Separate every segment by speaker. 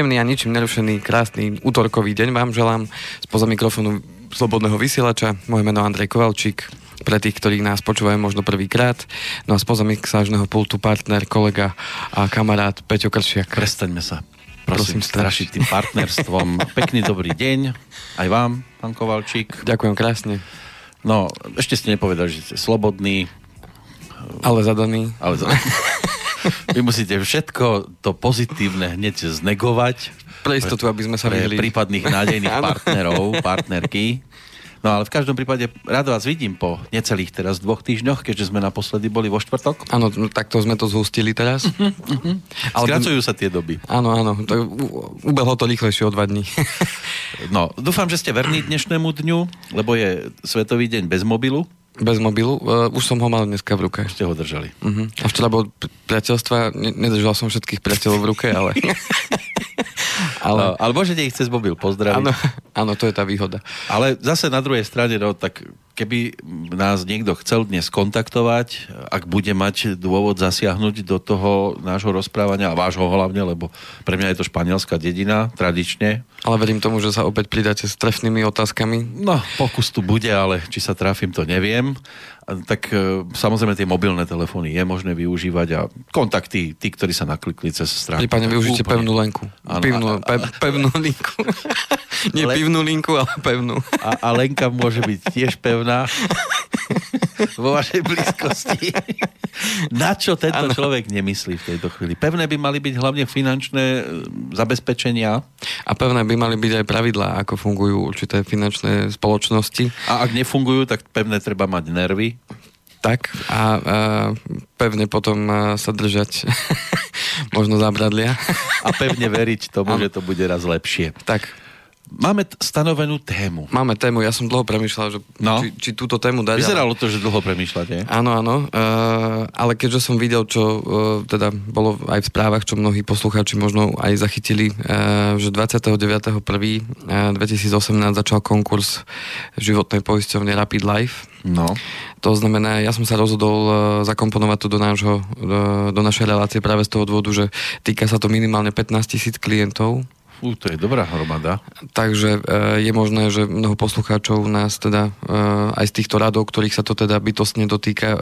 Speaker 1: Príjemný a ničím nerušený, krásny útorkový deň vám želám spoza mikrofónu Slobodného vysielača. Moje meno Andrej Kovalčík, pre tých, ktorí nás počúvajú možno prvýkrát. No a spoza mixážneho pultu partner, kolega a kamarát Peťo Kršiak.
Speaker 2: Prestaňme sa. Prosím, Prosím strašiť tým partnerstvom. Pekný dobrý deň aj vám, pán Kovalčík.
Speaker 1: Ďakujem krásne.
Speaker 2: No, ešte ste nepovedali, že ste slobodný.
Speaker 1: Ale zadaný.
Speaker 2: Ale zadaný. Vy musíte všetko to pozitívne hneď znegovať.
Speaker 1: Pre istotu, aby sme sa vyhli.
Speaker 2: prípadných nádejných partnerov, partnerky. No ale v každom prípade rád vás vidím po necelých teraz dvoch týždňoch, keďže sme naposledy boli vo štvrtok.
Speaker 1: Áno, no, takto sme to zhustili teraz. Uh-huh,
Speaker 2: uh-huh. Ale Skracujú sa tie doby.
Speaker 1: Áno, áno, to, ubehlo to rýchlejšie o dva dní.
Speaker 2: no, dúfam, že ste verní dnešnému dňu, lebo je Svetový deň bez mobilu.
Speaker 1: Bez mobilu? Uh, už som ho mal dneska v ruke.
Speaker 2: Ste ho držali.
Speaker 1: Uh-huh. A včera bol priateľstva, ne- nedržal som všetkých priateľov v ruke, ale...
Speaker 2: ale... No, ale môžete ich cez mobil pozdraviť.
Speaker 1: Áno, áno, to je tá výhoda.
Speaker 2: Ale zase na druhej strane, no tak keby nás niekto chcel dnes kontaktovať, ak bude mať dôvod zasiahnuť do toho nášho rozprávania, a vášho hlavne, lebo pre mňa je to španielská dedina, tradične.
Speaker 1: Ale verím tomu, že sa opäť pridáte s trefnými otázkami.
Speaker 2: No, pokus tu bude, ale či sa trafím, to neviem tak e, samozrejme tie mobilné telefóny je možné využívať a kontakty, tí, ktorí sa naklikli cez stránku.
Speaker 1: Prípadne využite úplne... pevnú lenku. Ano, pivnú, a, a, pe, pevnú linku. Nie Le... pivnú linku, ale pevnú.
Speaker 2: A, a lenka môže byť tiež pevná vo vašej blízkosti. Na čo tento ano. človek nemyslí v tejto chvíli? Pevné by mali byť hlavne finančné e, zabezpečenia.
Speaker 1: A pevné by mali byť aj pravidlá, ako fungujú určité finančné spoločnosti.
Speaker 2: A ak nefungujú, tak pevné treba mať nervy.
Speaker 1: Tak a, a pevne potom sa držať možno zabradlia.
Speaker 2: a pevne veriť tomu, ano. že to bude raz lepšie.
Speaker 1: Tak.
Speaker 2: Máme t- stanovenú tému.
Speaker 1: Máme tému, ja som dlho premyšľal, že
Speaker 2: no.
Speaker 1: či, či túto tému dať.
Speaker 2: Vyzeralo ale... to, že dlho premyšľate.
Speaker 1: Áno, áno, uh, ale keďže som videl, čo uh, teda bolo aj v správach, čo mnohí poslucháči možno aj zachytili, uh, že 29.1.2018 začal konkurs životnej poisťovne Rapid Life.
Speaker 2: No.
Speaker 1: To znamená, ja som sa rozhodol uh, zakomponovať to do, nášho, do, do našej relácie práve z toho dôvodu, že týka sa to minimálne 15 tisíc klientov
Speaker 2: Fú, to je dobrá hromada.
Speaker 1: Takže e, je možné, že mnoho poslucháčov nás teda e, aj z týchto radov, ktorých sa to teda bytostne dotýka, e,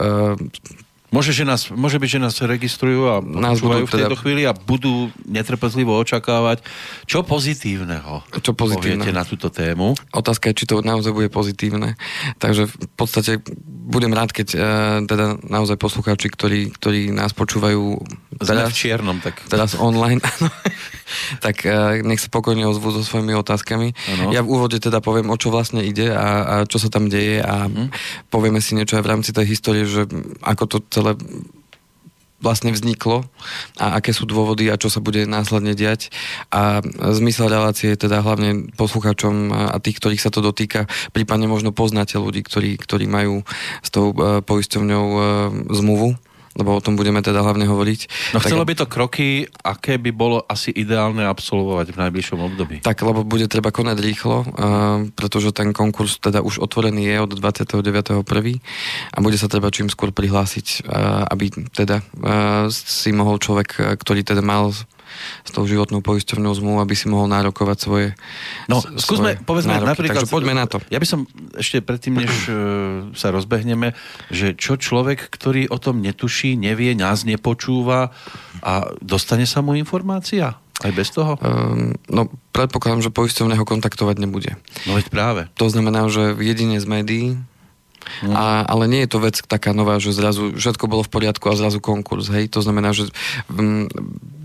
Speaker 2: Môže, že nás, môže byť, že nás registrujú a nás budú v tejto teda... chvíli a budú netrpezlivo očakávať. Čo pozitívneho
Speaker 1: Čo pozitívne?
Speaker 2: na túto tému?
Speaker 1: Otázka je, či to naozaj bude pozitívne. Takže v podstate budem rád, keď uh, teda naozaj poslucháči, ktorí, ktorí nás počúvajú
Speaker 2: teraz, v čiernom, tak...
Speaker 1: teraz online, tak uh, nech sa pokojne ozvú so svojimi otázkami. Ano. Ja v úvode teda poviem, o čo vlastne ide a, a čo sa tam deje a uh-huh. povieme si niečo aj v rámci tej histórie, že ako to celé vlastne vzniklo a aké sú dôvody a čo sa bude následne diať. A zmysel relácie je teda hlavne poslucháčom a tých, ktorých sa to dotýka, prípadne možno poznáte ľudí, ktorí, ktorí majú s tou e, poisťovňou e, zmluvu lebo o tom budeme teda hlavne hovoriť.
Speaker 2: No chcelo tak, by to kroky, aké by bolo asi ideálne absolvovať v najbližšom období?
Speaker 1: Tak, lebo bude treba konať rýchlo, uh, pretože ten konkurs teda už otvorený je od 29.1. a bude sa treba čím skôr prihlásiť, uh, aby teda uh, si mohol človek, ktorý teda mal s tou životnou poisťovňou zmluvu, aby si mohol nárokovať svoje
Speaker 2: No, skúsme, svoje povedzme nároky. napríklad...
Speaker 1: Takže poďme na to.
Speaker 2: Ja by som ešte predtým, než uh, sa rozbehneme, že čo človek, ktorý o tom netuší, nevie, nás nepočúva a dostane sa mu informácia? Aj bez toho? Um,
Speaker 1: no, predpokladám, že poisťovne ho kontaktovať nebude.
Speaker 2: No veď práve.
Speaker 1: To znamená, že jedine z médií Mm. A, ale nie je to vec taká nová, že zrazu všetko bolo v poriadku a zrazu konkurs. Hej? To znamená, že um,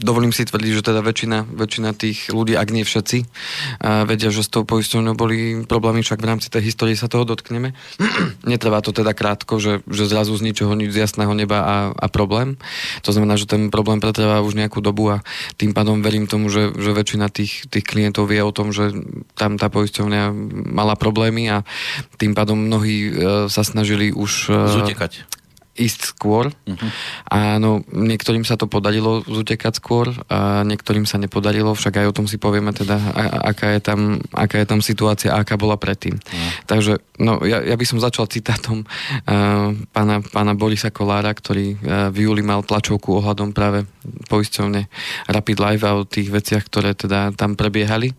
Speaker 1: dovolím si tvrdiť, že teda väčšina, väčšina tých ľudí, ak nie všetci, vedia, že s tou poisťovňou boli problémy, však v rámci tej histórie sa toho dotkneme. Netrvá to teda krátko, že, že zrazu z ničoho nič z jasného neba a, a problém. To znamená, že ten problém pretrvá už nejakú dobu a tým pádom verím tomu, že, že väčšina tých, tých klientov vie o tom, že tam tá poisťovňa mala problémy a tým pádom mnohí uh, sa snažili už...
Speaker 2: E, Zutekať
Speaker 1: ísť skôr. Uh-huh. Áno, niektorým sa to podarilo zutekať skôr a niektorým sa nepodarilo, však aj o tom si povieme teda, a, aká, je tam, aká je tam situácia a aká bola predtým. Uh-huh. Takže no, ja, ja by som začal citátom uh, pána, pána Borisa Kolára, ktorý uh, v júli mal tlačovku ohľadom práve poisťovne Rapid Life a o tých veciach, ktoré teda tam prebiehali,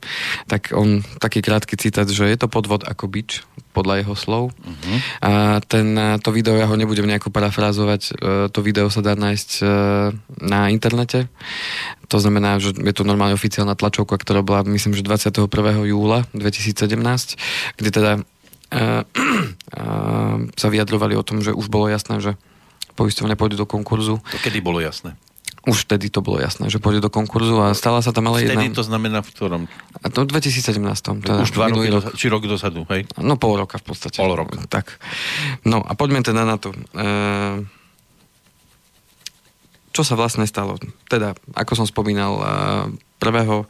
Speaker 1: tak on taký krátky citát, že je to podvod ako bič, podľa jeho slov. Uh-huh. A ten, to video, ja ho nebudem nejako parafrázovať, e, to video sa dá nájsť e, na internete. To znamená, že je to normálne oficiálna tlačovka, ktorá bola, myslím, že 21. júla 2017, kde teda uh, sa vyjadrovali o tom, že už bolo jasné, že poisťovne pôjdu do konkurzu.
Speaker 2: To kedy bolo jasné?
Speaker 1: Už vtedy to bolo jasné, že pôjde do konkurzu a stala sa tam ale
Speaker 2: vtedy
Speaker 1: jedna...
Speaker 2: to znamená v ktorom?
Speaker 1: A to v 2017. Teda
Speaker 2: Už dva roky, rok. či rok dozadu, hej?
Speaker 1: No pol roka v podstate.
Speaker 2: Pol roka.
Speaker 1: Tak. No a poďme teda na to. E... Čo sa vlastne stalo? Teda, ako som spomínal, prvého,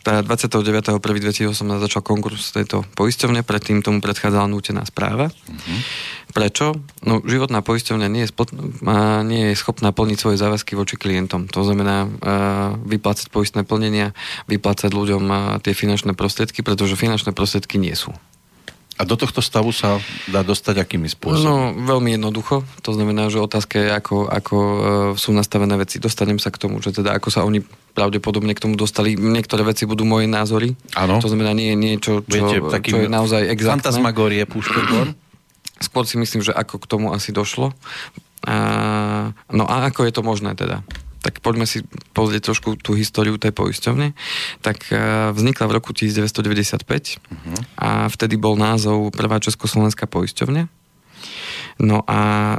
Speaker 1: teda 29.1.2018 začal konkurs tejto poisťovne, predtým tomu predchádzala nútená správa. Uh-huh. Prečo? No, životná poisťovňa nie je, spl- nie je schopná plniť svoje záväzky voči klientom. To znamená uh, vyplácať poistné plnenia, vyplácať ľuďom uh, tie finančné prostriedky, pretože finančné prostriedky nie sú.
Speaker 2: A do tohto stavu sa dá dostať akými spôsobom?
Speaker 1: No, veľmi jednoducho. To znamená, že otázka je, ako, ako e, sú nastavené veci. Dostanem sa k tomu, že teda ako sa oni pravdepodobne k tomu dostali. Niektoré veci budú moje názory.
Speaker 2: Áno.
Speaker 1: To znamená, nie je niečo, čo, Viete, čo je naozaj exaktné.
Speaker 2: Fantasmagorie púšťte
Speaker 1: Skôr si myslím, že ako k tomu asi došlo. A, no a ako je to možné teda? Tak poďme si pozrieť trošku tú históriu tej poisťovne. Tak e, vznikla v roku 1995 uh-huh. a vtedy bol názov Prvá Československá poisťovňa. No a e,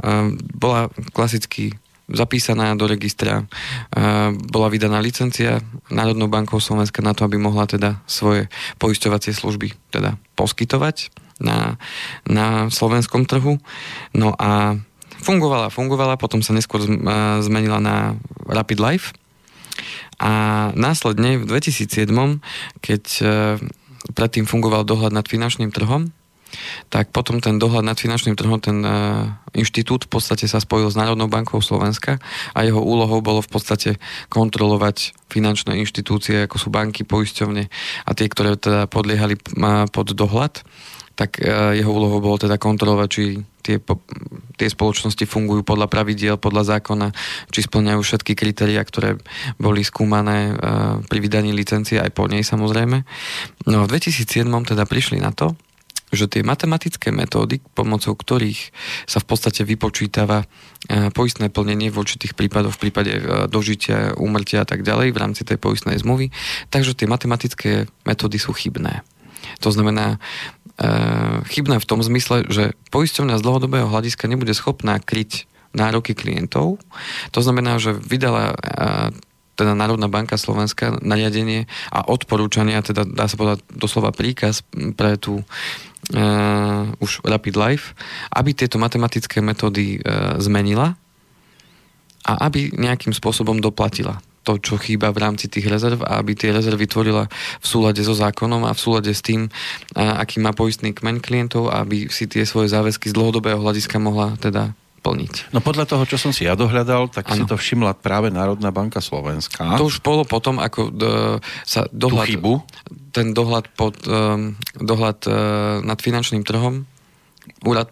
Speaker 1: bola klasicky zapísaná do registra, e, bola vydaná licencia Národnou bankou Slovenska na to, aby mohla teda svoje poisťovacie služby teda poskytovať na, na slovenskom trhu. No a fungovala, fungovala, potom sa neskôr zmenila na Rapid Life. A následne v 2007, keď e, predtým fungoval dohľad nad finančným trhom, tak potom ten dohľad nad finančným trhom, ten uh, inštitút v podstate sa spojil s Národnou bankou Slovenska a jeho úlohou bolo v podstate kontrolovať finančné inštitúcie, ako sú banky, poisťovne a tie, ktoré teda podliehali pod dohľad tak uh, jeho úlohou bolo teda kontrolovať, či tie, tie spoločnosti fungujú podľa pravidiel, podľa zákona, či splňajú všetky kritéria, ktoré boli skúmané uh, pri vydaní licencie, aj po nej samozrejme. No v 2007 teda prišli na to, že tie matematické metódy, pomocou ktorých sa v podstate vypočítava e, poistné plnenie v určitých prípadoch, v prípade e, dožitia, úmrtia a tak ďalej v rámci tej poistnej zmluvy, takže tie matematické metódy sú chybné. To znamená, chybné v tom zmysle, že poisťovňa z dlhodobého hľadiska nebude schopná kryť nároky klientov. To znamená, že vydala eh, teda Národná banka Slovenska nariadenie a odporúčania, teda dá sa povedať doslova príkaz pre tú uh, už Rapid Life, aby tieto matematické metódy uh, zmenila a aby nejakým spôsobom doplatila to, čo chýba v rámci tých rezerv a aby tie rezervy tvorila v súlade so zákonom a v súlade s tým, aký má poistný kmeň klientov, aby si tie svoje záväzky z dlhodobého hľadiska mohla teda plniť.
Speaker 2: No podľa toho, čo som si ja dohľadal, tak ano. si to všimla práve Národná banka Slovenská.
Speaker 1: To už bolo potom, ako d- sa dohľad...
Speaker 2: chybu?
Speaker 1: Ten dohľad pod... Um, dohľad uh, nad finančným trhom úrad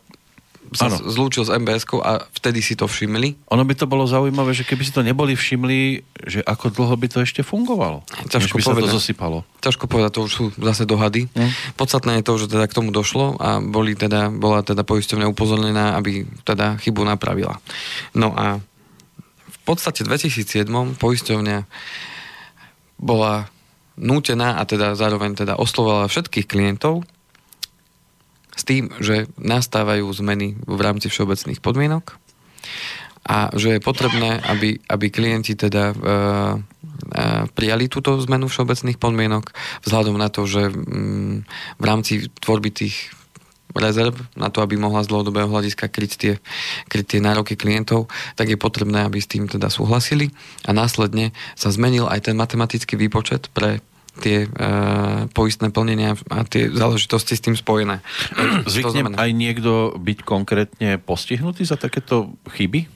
Speaker 1: sa ano. zlúčil s mbs a vtedy si to všimli.
Speaker 2: Ono by to bolo zaujímavé, že keby si to neboli všimli, že ako dlho by to ešte fungovalo.
Speaker 1: Ťažko
Speaker 2: by
Speaker 1: povedať.
Speaker 2: sa to zosypalo.
Speaker 1: Ťažko povedať, to už sú zase dohady. Hm? Podstatné je to, že teda k tomu došlo a boli teda, bola teda poisťovňa upozornená, aby teda chybu napravila. No a v podstate v 2007 poisťovňa bola nútená a teda zároveň teda oslovala všetkých klientov, s tým, že nastávajú zmeny v rámci všeobecných podmienok a že je potrebné, aby, aby klienti teda e, e, prijali túto zmenu všeobecných podmienok vzhľadom na to, že mm, v rámci tvorby tých rezerv na to, aby mohla z dlhodobého hľadiska kryť tie, kryť tie nároky klientov, tak je potrebné, aby s tým teda súhlasili. A následne sa zmenil aj ten matematický výpočet pre tie uh, poistné plnenia a tie záležitosti s tým spojené.
Speaker 2: Zvykne aj niekto byť konkrétne postihnutý za takéto chyby?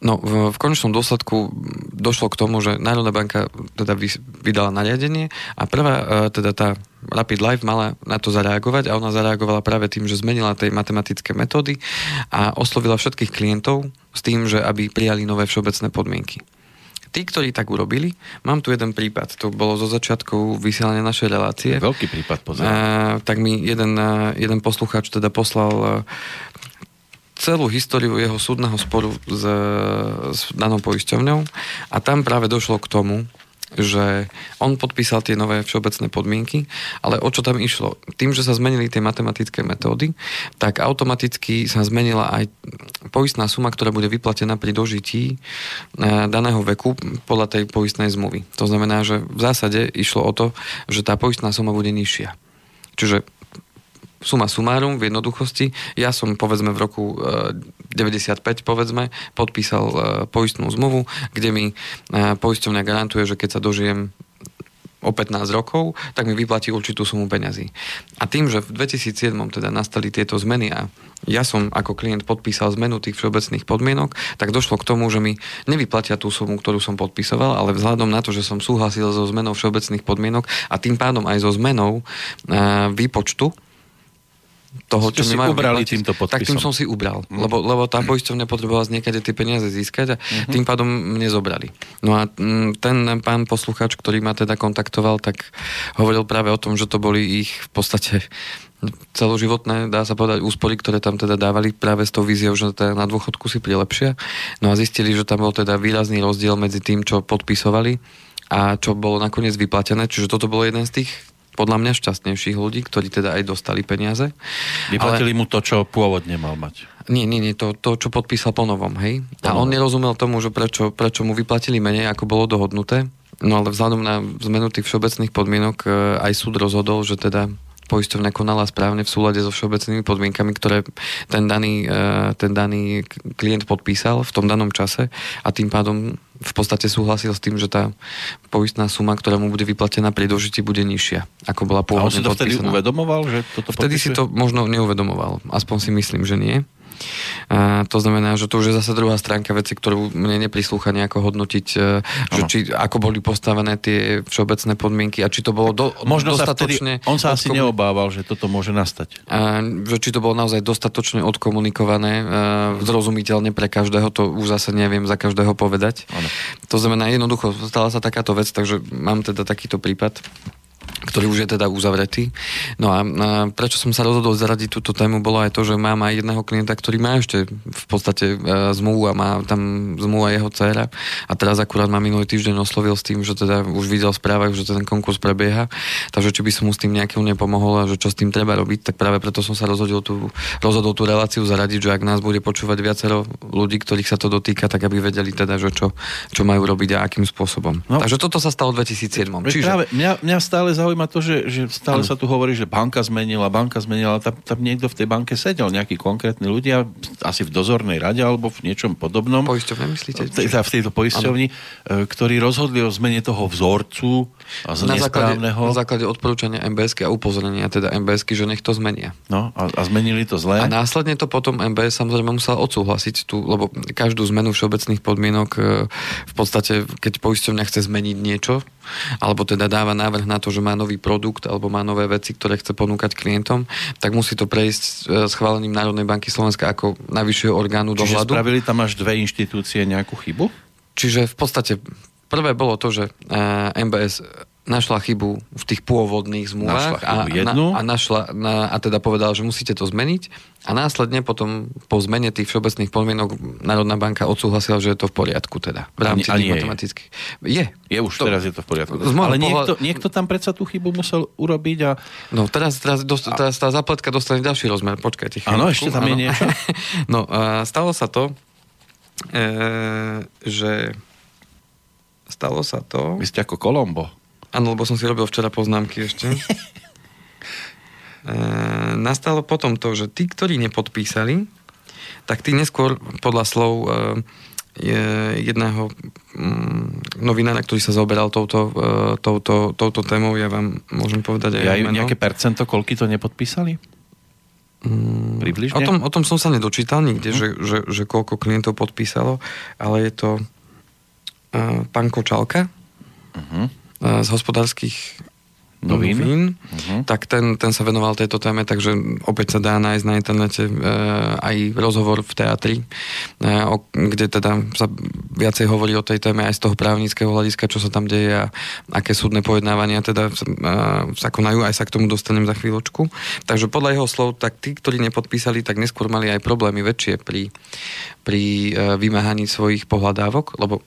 Speaker 1: No, v, v konečnom dôsledku došlo k tomu, že Národná banka teda vydala nariadenie a prvá, uh, teda tá Rapid Life mala na to zareagovať a ona zareagovala práve tým, že zmenila tej matematické metódy a oslovila všetkých klientov s tým, že aby prijali nové všeobecné podmienky tí, ktorí tak urobili, mám tu jeden prípad, to bolo zo začiatku vysielania našej relácie.
Speaker 2: Veľký prípad, pozor.
Speaker 1: tak mi jeden, jeden poslucháč teda poslal celú históriu jeho súdneho sporu s, s danou poisťovňou a tam práve došlo k tomu, že on podpísal tie nové všeobecné podmienky, ale o čo tam išlo? Tým, že sa zmenili tie matematické metódy, tak automaticky sa zmenila aj poistná suma, ktorá bude vyplatená pri dožití e, daného veku podľa tej poistnej zmluvy. To znamená, že v zásade išlo o to, že tá poistná suma bude nižšia. Čiže suma sumárum v jednoduchosti. Ja som povedzme v roku 95 e, povedzme podpísal e, poistnú zmluvu, kde mi e, poisťovňa garantuje, že keď sa dožijem o 15 rokov, tak mi vyplatí určitú sumu peňazí. A tým, že v 2007 teda nastali tieto zmeny a ja som ako klient podpísal zmenu tých všeobecných podmienok, tak došlo k tomu, že mi nevyplatia tú sumu, ktorú som podpisoval, ale vzhľadom na to, že som súhlasil so zmenou všeobecných podmienok a tým pádom aj so zmenou výpočtu toho, čo mi majú
Speaker 2: ubrali vyplatiť, týmto podpisom.
Speaker 1: Tak tým som si ubral, mm. lebo, lebo tá poisťovňa potrebovala z niekade tie peniaze získať a mm-hmm. tým pádom mne zobrali. No a mm, ten pán posluchač, ktorý ma teda kontaktoval, tak hovoril práve o tom, že to boli ich v podstate celoživotné, dá sa povedať, úspory, ktoré tam teda dávali práve s tou víziou, že teda na dôchodku si prilepšia. No a zistili, že tam bol teda výrazný rozdiel medzi tým, čo podpisovali a čo bolo nakoniec vyplatené. Čiže toto bolo jeden z tých podľa mňa šťastnejších ľudí, ktorí teda aj dostali peniaze.
Speaker 2: Vyplatili ale... mu to, čo pôvodne mal mať.
Speaker 1: Nie, nie, nie, to, to čo podpísal po novom, hej. A on nerozumel tomu, že prečo, prečo mu vyplatili menej, ako bolo dohodnuté. No ale vzhľadom na zmenu tých všeobecných podmienok e, aj súd rozhodol, že teda poisťovňa konala správne v súlade so všeobecnými podmienkami, ktoré ten daný, e, ten daný klient podpísal v tom danom čase a tým pádom v podstate súhlasil s tým, že tá poistná suma, ktorá mu bude vyplatená pri dožití, bude nižšia, ako bola pôvodne
Speaker 2: A on si to vtedy uvedomoval, že toto
Speaker 1: Vtedy podpíše? si to možno neuvedomoval. Aspoň si myslím, že nie. A to znamená, že to už je zase druhá stránka veci, ktorú mne neprislúcha nejako hodnotiť, e, že či, ako boli postavené tie všeobecné podmienky a či to bolo do,
Speaker 2: Možno dostatočne... Vtedy, on sa asi neobával, že toto môže nastať.
Speaker 1: A, že či to bolo naozaj dostatočne odkomunikované, e, zrozumiteľne pre každého, to už zase neviem za každého povedať. Ano. To znamená, jednoducho stala sa takáto vec, takže mám teda takýto prípad ktorý už je teda uzavretý. No a, a prečo som sa rozhodol zaradiť túto tému, bolo aj to, že mám aj jedného klienta, ktorý má ešte v podstate e, zmluvu a má tam zmluva jeho dcera a teraz akurát ma minulý týždeň oslovil s tým, že teda už videl správach, že ten konkurs prebieha, takže či by som mu s tým nejakým nepomohol a že čo s tým treba robiť, tak práve preto som sa rozhodol tú, rozhodol tú reláciu zaradiť, že ak nás bude počúvať viacero ľudí, ktorých sa to dotýka, tak aby vedeli teda, že čo, čo majú robiť a akým spôsobom. No. Takže toto sa stalo v 2007.
Speaker 2: Čiže... Práve mňa, mňa stále zaujíma zaujíma to, že, že stále ano. sa tu hovorí, že banka zmenila, banka zmenila, tam, tam niekto v tej banke sedel, nejakí konkrétni ľudia, asi v dozornej rade alebo v niečom podobnom.
Speaker 1: Poisťovne myslíte?
Speaker 2: V, v tejto poisťovni, ano. E, ktorí rozhodli o zmene toho vzorcu a z na základe,
Speaker 1: na základe odporúčania MBSky a upozornenia teda MBSky, že nech to zmenia.
Speaker 2: No a, a zmenili to zle.
Speaker 1: A následne to potom MBS samozrejme musel odsúhlasiť tu, lebo každú zmenu všeobecných podmienok e, v podstate, keď poisťovňa chce zmeniť niečo, alebo teda dáva návrh na to, že má nový produkt alebo má nové veci, ktoré chce ponúkať klientom, tak musí to prejsť e, schválením Národnej banky Slovenska ako najvyššieho orgánu
Speaker 2: Čiže
Speaker 1: dohľadu.
Speaker 2: spravili tam až dve inštitúcie nejakú chybu?
Speaker 1: Čiže v podstate prvé bolo to, že e, MBS našla chybu v tých pôvodných zmluvách
Speaker 2: a, jednu.
Speaker 1: Na, a, našla, na, a teda povedal, že musíte to zmeniť a následne potom po zmene tých všeobecných podmienok Národná banka odsúhlasila, že je to v poriadku teda. V rámci ani, tých matematických. Je.
Speaker 2: Je už to, teraz je to v poriadku. Ale niekto, niekto tam predsa tú chybu musel urobiť a...
Speaker 1: No teraz, teraz, dost, teraz tá zapletka dostane ďalší rozmer. Počkajte
Speaker 2: Áno, ešte tam ano. je niečo.
Speaker 1: no, stalo sa to, e, že stalo sa to...
Speaker 2: Vy ste ako Kolombo.
Speaker 1: Áno, lebo som si robil včera poznámky ešte. e, nastalo potom to, že tí, ktorí nepodpísali, tak tí neskôr podľa slov e, jedného mm, novinára, ktorý sa zaoberal touto, e, touto, touto témou, ja vám môžem povedať aj
Speaker 2: ja, meno. Nejaké percento, koľky to nepodpísali?
Speaker 1: Mm, Približne? O tom, o tom som sa nedočítal nikde, uh-huh. že, že, že koľko klientov podpísalo, ale je to pán Kočalka, uh-huh z hospodárskych novín, novín uh-huh. tak ten, ten sa venoval tejto téme, takže opäť sa dá nájsť na internete e, aj rozhovor v teatri, e, o, kde teda sa viacej hovorí o tej téme aj z toho právnického hľadiska, čo sa tam deje a aké súdne pojednávania teda sa konajú, aj sa k tomu dostanem za chvíľočku. Takže podľa jeho slov, tak tí, ktorí nepodpísali, tak neskôr mali aj problémy väčšie pri, pri vymáhaní svojich pohľadávok, lebo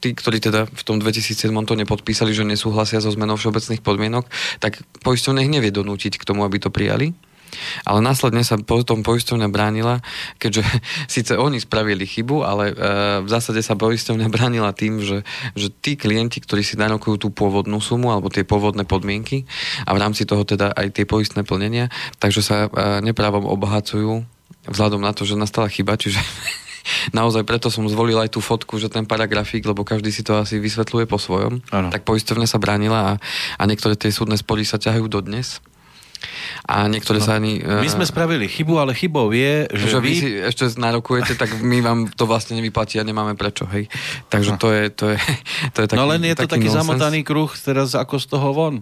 Speaker 1: tí, ktorí teda v tom 2007 to nepodpísali, že nesúhlasia so zmenou všeobecných podmienok, tak poisťovne ich nevie donútiť k tomu, aby to prijali. Ale následne sa potom poisťovňa bránila, keďže síce oni spravili chybu, ale e, v zásade sa poisťovňa bránila tým, že, že tí klienti, ktorí si narokujú tú pôvodnú sumu alebo tie pôvodné podmienky a v rámci toho teda aj tie poistné plnenia, takže sa e, neprávom obohacujú vzhľadom na to, že nastala chyba, čiže naozaj preto som zvolil aj tú fotku, že ten paragrafík, lebo každý si to asi vysvetľuje po svojom, ano. tak poisťovňa sa bránila a, a niektoré tie súdne spory sa ťahajú dodnes. A niektoré no, sa ani...
Speaker 2: My sme spravili chybu, ale chybou je, že,
Speaker 1: že
Speaker 2: vy... vy
Speaker 1: si ešte narokujete, tak my vám to vlastne nevyplatí a nemáme prečo, hej. Takže to je, to je, to je taký,
Speaker 2: No len je to taký, taký zamotaný kruh teraz ako z toho von.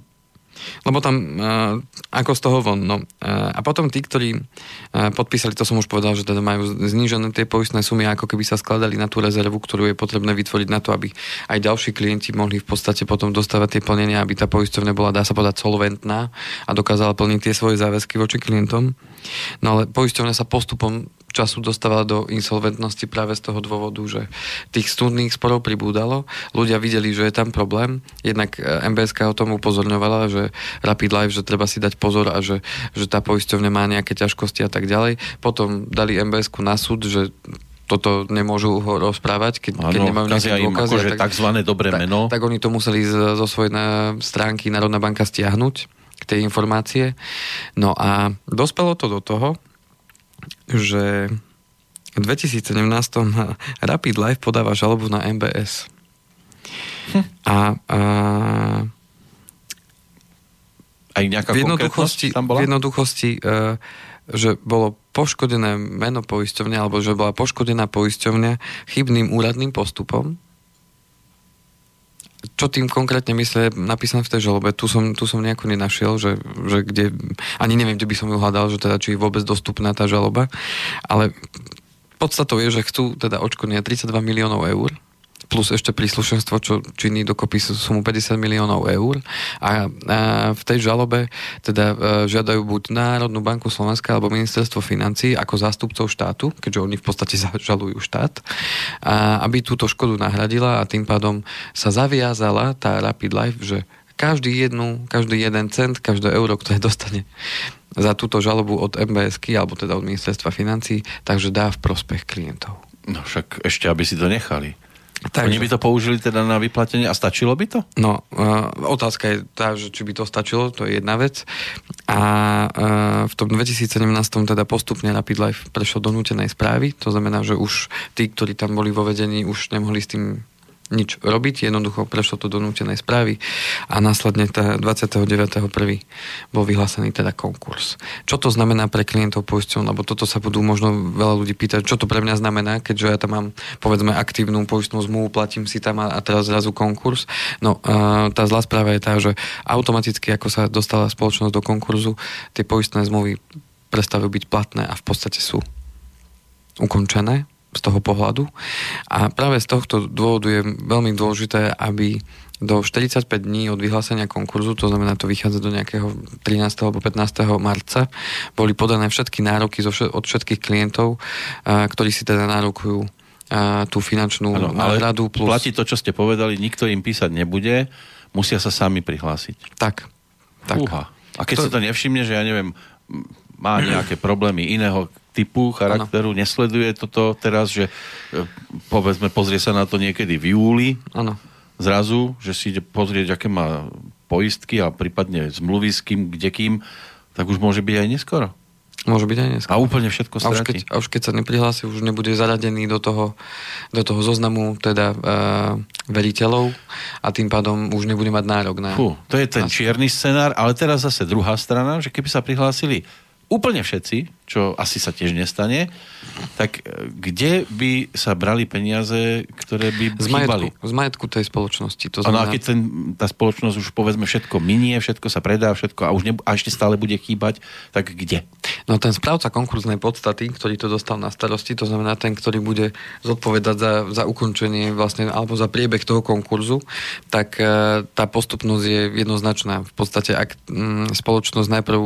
Speaker 1: Lebo tam, uh, ako z toho von, no. Uh, a potom tí, ktorí uh, podpísali, to som už povedal, že teda majú znížené tie poistné sumy, ako keby sa skladali na tú rezervu, ktorú je potrebné vytvoriť na to, aby aj ďalší klienti mohli v podstate potom dostávať tie plnenia, aby tá poisťovňa bola, dá sa povedať, solventná a dokázala plniť tie svoje záväzky voči klientom. No ale poisťovňa sa postupom času dostávala do insolventnosti práve z toho dôvodu, že tých studných sporov pribúdalo. Ľudia videli, že je tam problém. Jednak e, MBSK o tom upozorňovala, že Rapid Life, že treba si dať pozor a že, že tá poisťovňa má nejaké ťažkosti a tak ďalej. Potom dali mbs na súd, že toto nemôžu ho rozprávať, keď, ano, keď nemajú nejaké
Speaker 2: dôkazy. Akože tak, takzvané dobré
Speaker 1: tak,
Speaker 2: meno.
Speaker 1: Tak oni to museli z, zo svojej stránky Národná banka stiahnuť tej informácie. No a dospelo to do toho, že v 2017 Rapid Life podáva žalobu na MBS. Hm. A, a
Speaker 2: aj nejaká v jednoduchosti, tam bola?
Speaker 1: V jednoduchosti, uh, že bolo poškodené meno poisťovne, alebo že bola poškodená poisťovňa chybným úradným postupom, čo tým konkrétne myslí napísané v tej žalobe, tu som, tu som nejako nenašiel, že, že kde, ani neviem, kde by som ju hľadal, že teda či je vôbec dostupná tá žaloba, ale podstatou je, že chcú teda očkodniť 32 miliónov eur plus ešte príslušenstvo, čo činí dokopy sumu 50 miliónov eur. A, a v tej žalobe teda e, žiadajú buď Národnú banku Slovenska alebo ministerstvo financí ako zástupcov štátu, keďže oni v podstate žalujú štát, a aby túto škodu nahradila a tým pádom sa zaviazala tá Rapid Life, že každý jednu, každý jeden cent, každé euro, ktoré dostane za túto žalobu od MBSky alebo teda od ministerstva financí, takže dá v prospech klientov.
Speaker 2: No však ešte, aby si to nechali. Takže. Oni by to použili teda na vyplatenie a stačilo by to?
Speaker 1: No, uh, otázka je tá, že či by to stačilo, to je jedna vec. A uh, v tom 2017 teda postupne Rapid Life prešiel do nútenej správy, to znamená, že už tí, ktorí tam boli vo vedení, už nemohli s tým nič robiť, jednoducho prešlo to do nútenej správy a následne 29.1. bol vyhlásený teda konkurs. Čo to znamená pre klientov poisťov, lebo toto sa budú možno veľa ľudí pýtať, čo to pre mňa znamená, keďže ja tam mám povedzme aktívnu poistnú zmluvu, platím si tam a, a teraz zrazu konkurs. No a tá zlá správa je tá, že automaticky ako sa dostala spoločnosť do konkurzu, tie poistné zmluvy prestávajú byť platné a v podstate sú ukončené z toho pohľadu. A práve z tohto dôvodu je veľmi dôležité, aby do 45 dní od vyhlásenia konkurzu, to znamená, to vychádza do nejakého 13. alebo 15. marca, boli podané všetky nároky od všetkých klientov, ktorí si teda nárokujú tú finančnú ano, náhradu.
Speaker 2: Plus... Platí to, čo ste povedali, nikto im písať nebude, musia sa sami prihlásiť.
Speaker 1: Tak. tak.
Speaker 2: Uha. A keď to... si to nevšimne, že ja neviem, má nejaké problémy iného typu, charakteru, ano. nesleduje toto teraz, že e, povedzme, pozrie sa na to niekedy v júli,
Speaker 1: ano.
Speaker 2: zrazu, že si ide pozrieť, aké má poistky a prípadne zmluvy s kým, kde kým, tak už môže byť aj neskoro.
Speaker 1: Môže byť aj neskoro.
Speaker 2: A úplne všetko
Speaker 1: stratí. A už keď, a už keď sa neprihlási, už nebude zaradený do toho, do toho zoznamu teda uh, veriteľov a tým pádom už nebude mať nárok na...
Speaker 2: Fú, to je ten na... čierny scenár, ale teraz zase druhá strana, že keby sa prihlásili úplne všetci, čo asi sa tiež nestane, tak e, kde by sa brali peniaze, ktoré by
Speaker 1: z majetku, z majetku tej spoločnosti. To
Speaker 2: znamená... Ano, a keď ten, tá spoločnosť už povedzme všetko minie, všetko sa predá, všetko a už ne, a ešte stále bude chýbať, tak kde?
Speaker 1: No ten správca konkurznej podstaty, ktorý to dostal na starosti, to znamená ten, ktorý bude zodpovedať za, za ukončenie vlastne, alebo za priebeh toho konkurzu, tak e, tá postupnosť je jednoznačná. V podstate, ak mm, spoločnosť najprv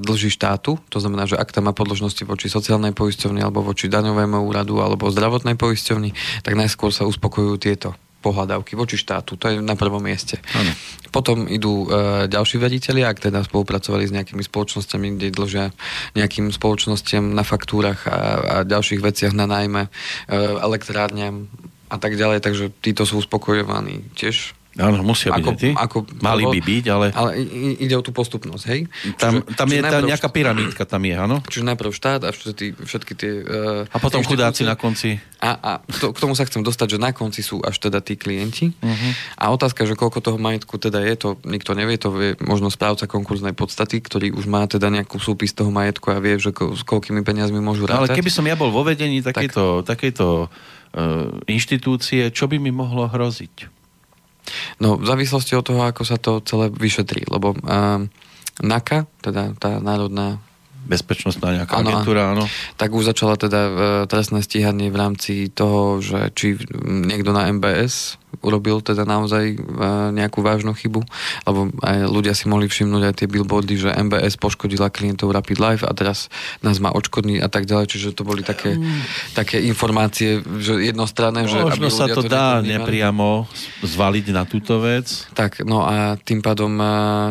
Speaker 1: dlží štátu, to znamená, že ak tam má podložnosti voči sociálnej poisťovni alebo voči daňovému úradu alebo zdravotnej poisťovni, tak najskôr sa uspokojujú tieto pohľadávky voči štátu. To je na prvom mieste. Ano. Potom idú e, ďalší veriteľi, ak teda spolupracovali s nejakými spoločnosťami, kde dlžia nejakým spoločnostiam na faktúrach a, a ďalších veciach na najmä e, elektrárňam a tak ďalej, takže títo sú uspokojovaní tiež
Speaker 2: Áno, musia byť ako, ty. Ako, Mali by byť, ale...
Speaker 1: Ale ide o tú postupnosť, hej?
Speaker 2: Tam, čiže, tam čiže je tá nejaká pyramídka, tam je, áno?
Speaker 1: Čiže najprv štát a všetky, všetky tie... Uh,
Speaker 2: a potom chudáci na konci.
Speaker 1: A, a to, k tomu sa chcem dostať, že na konci sú až teda tí klienti. Uh-huh. A otázka, že koľko toho majetku teda je, to nikto nevie, to vie možno správca konkurznej podstaty, ktorý už má teda nejakú súpis toho majetku a vie, že ko, s koľkými peniazmi môžu rátať.
Speaker 2: Ale keby som ja bol vo vedení takejto, tak. takejto uh, inštitúcie, čo by mi mohlo hroziť?
Speaker 1: No, v závislosti od toho, ako sa to celé vyšetrí, lebo uh, NAKA, teda tá národná
Speaker 2: bezpečnostná nejaká ano, agentúra, áno.
Speaker 1: Tak už začala teda uh, trestné stíhanie v rámci toho, že či niekto na MBS urobil teda naozaj e, nejakú vážnu chybu, lebo aj ľudia si mohli všimnúť aj tie billboardy, že MBS poškodila klientov Rapid Life a teraz nás má odškodný a tak ďalej, čiže to boli také, mm. také informácie, že jednostranné, že...
Speaker 2: Možno sa to, to dá nepriamo zvaliť na túto vec.
Speaker 1: Tak, no a tým pádom e,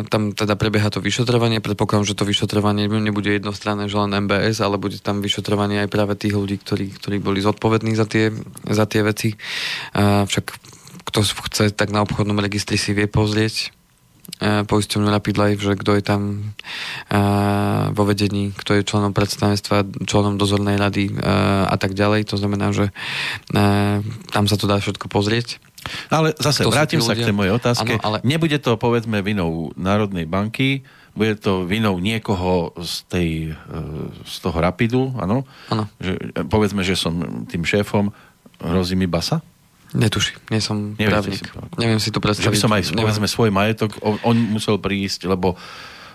Speaker 1: tam teda prebieha to vyšetrovanie, predpokladám, že to vyšetrovanie nebude jednostranné, že len MBS, ale bude tam vyšetrovanie aj práve tých ľudí, ktorí, ktorí boli zodpovední za tie, za tie veci. A však kto chce, tak na obchodnom registri si vie pozrieť uh, poisťovňu Rapid Life, že kto je tam uh, vo vedení, kto je členom predstavenstva, členom dozornej rady uh, a tak ďalej. To znamená, že uh, tam sa to dá všetko pozrieť.
Speaker 2: Ale zase Kto vrátim sa k tej mojej otázke. Ano, ale... Nebude to povedzme vinou Národnej banky, bude to vinou niekoho z, tej, z toho Rapidu, áno? Povedzme, že som tým šéfom, hrozí mi basa?
Speaker 1: Netuším, nie som Neviete právnik. Si Neviem si to predstaviť.
Speaker 2: Že by som aj, povedzme, svoj majetok, on, on musel prísť, lebo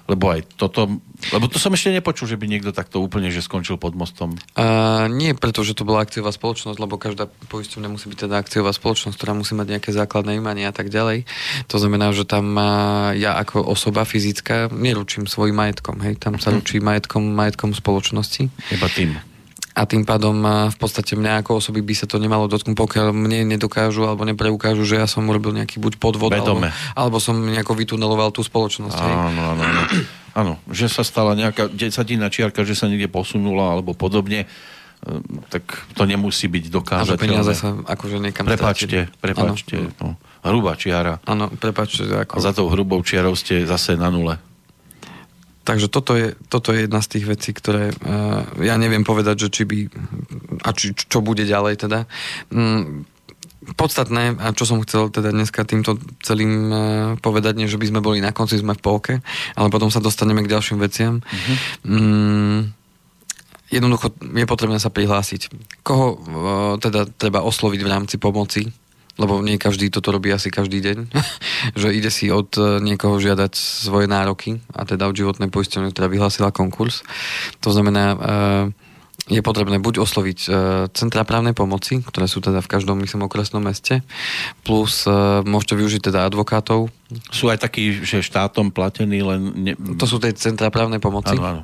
Speaker 2: lebo aj toto, lebo to som ešte nepočul, že by niekto takto úplne, že skončil pod mostom.
Speaker 1: Uh, nie preto, že to bola akciová spoločnosť, lebo každá poisťovňa musí byť teda akciová spoločnosť, ktorá musí mať nejaké základné imanie a tak ďalej. To znamená, že tam ja ako osoba fyzická neručím svojim majetkom, hej, tam sa mhm. ručí majetkom, majetkom spoločnosti.
Speaker 2: Iba tým
Speaker 1: a tým pádom v podstate mňa ako osoby by sa to nemalo dotknúť, pokiaľ mne nedokážu alebo nepreukážu, že ja som urobil nejaký buď podvod, alebo, alebo som nejako vytuneloval tú spoločnosť.
Speaker 2: Áno, áno, áno. Áno, že sa stala nejaká desatina čiarka, že sa niekde posunula alebo podobne ehm, tak to nemusí byť dokázateľné. A
Speaker 1: peniaze sa akože niekam
Speaker 2: Prepačte, prepačte. No. Hrubá čiara.
Speaker 1: Áno, prepačte. Ako...
Speaker 2: A za tou hrubou čiarou ste zase na nule.
Speaker 1: Takže toto je, toto je jedna z tých vecí, ktoré uh, ja neviem povedať, že či by, a či, čo bude ďalej teda. Mm, podstatné, a čo som chcel teda dneska týmto celým uh, povedať, nie že by sme boli na konci, sme v polke, ale potom sa dostaneme k ďalším veciam. Uh-huh. Mm, jednoducho je potrebné sa prihlásiť. Koho uh, teda treba osloviť v rámci pomoci? Lebo nie každý toto robí asi každý deň, že ide si od e, niekoho žiadať svoje nároky, a teda od životnej poisťovne, ktorá vyhlásila konkurs. To znamená, e, je potrebné buď osloviť e, centra právnej pomoci, ktoré sú teda v každom, myslím, okresnom meste, plus môžete využiť teda advokátov.
Speaker 2: Sú aj takí, že štátom platení len... Ne...
Speaker 1: To sú tie centra právnej pomoci.
Speaker 2: Áno, áno.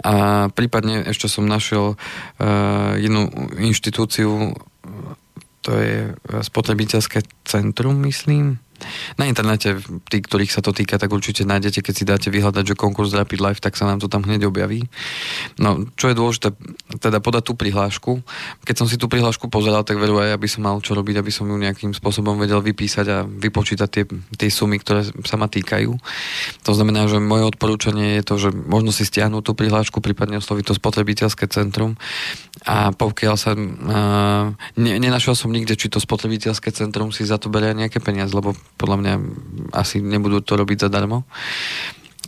Speaker 1: A prípadne ešte som našiel uh, jednu inštitúciu, to je spotrebiteľské centrum, myslím. Na internete, tí, ktorých sa to týka, tak určite nájdete, keď si dáte vyhľadať, že konkurs Rapid Life, tak sa nám to tam hneď objaví. No, čo je dôležité, teda podať tú prihlášku. Keď som si tú prihlášku pozeral, tak veru aj aby som mal čo robiť, aby som ju nejakým spôsobom vedel vypísať a vypočítať tie, tie sumy, ktoré sa ma týkajú. To znamená, že moje odporúčanie je to, že možno si stiahnuť tú prihlášku, prípadne osloviť to spotrebiteľské centrum a pokiaľ sa uh, ne, nenašiel som nikde, či to spotrebiteľské centrum si za to berie nejaké peniaze, lebo podľa mňa asi nebudú to robiť zadarmo.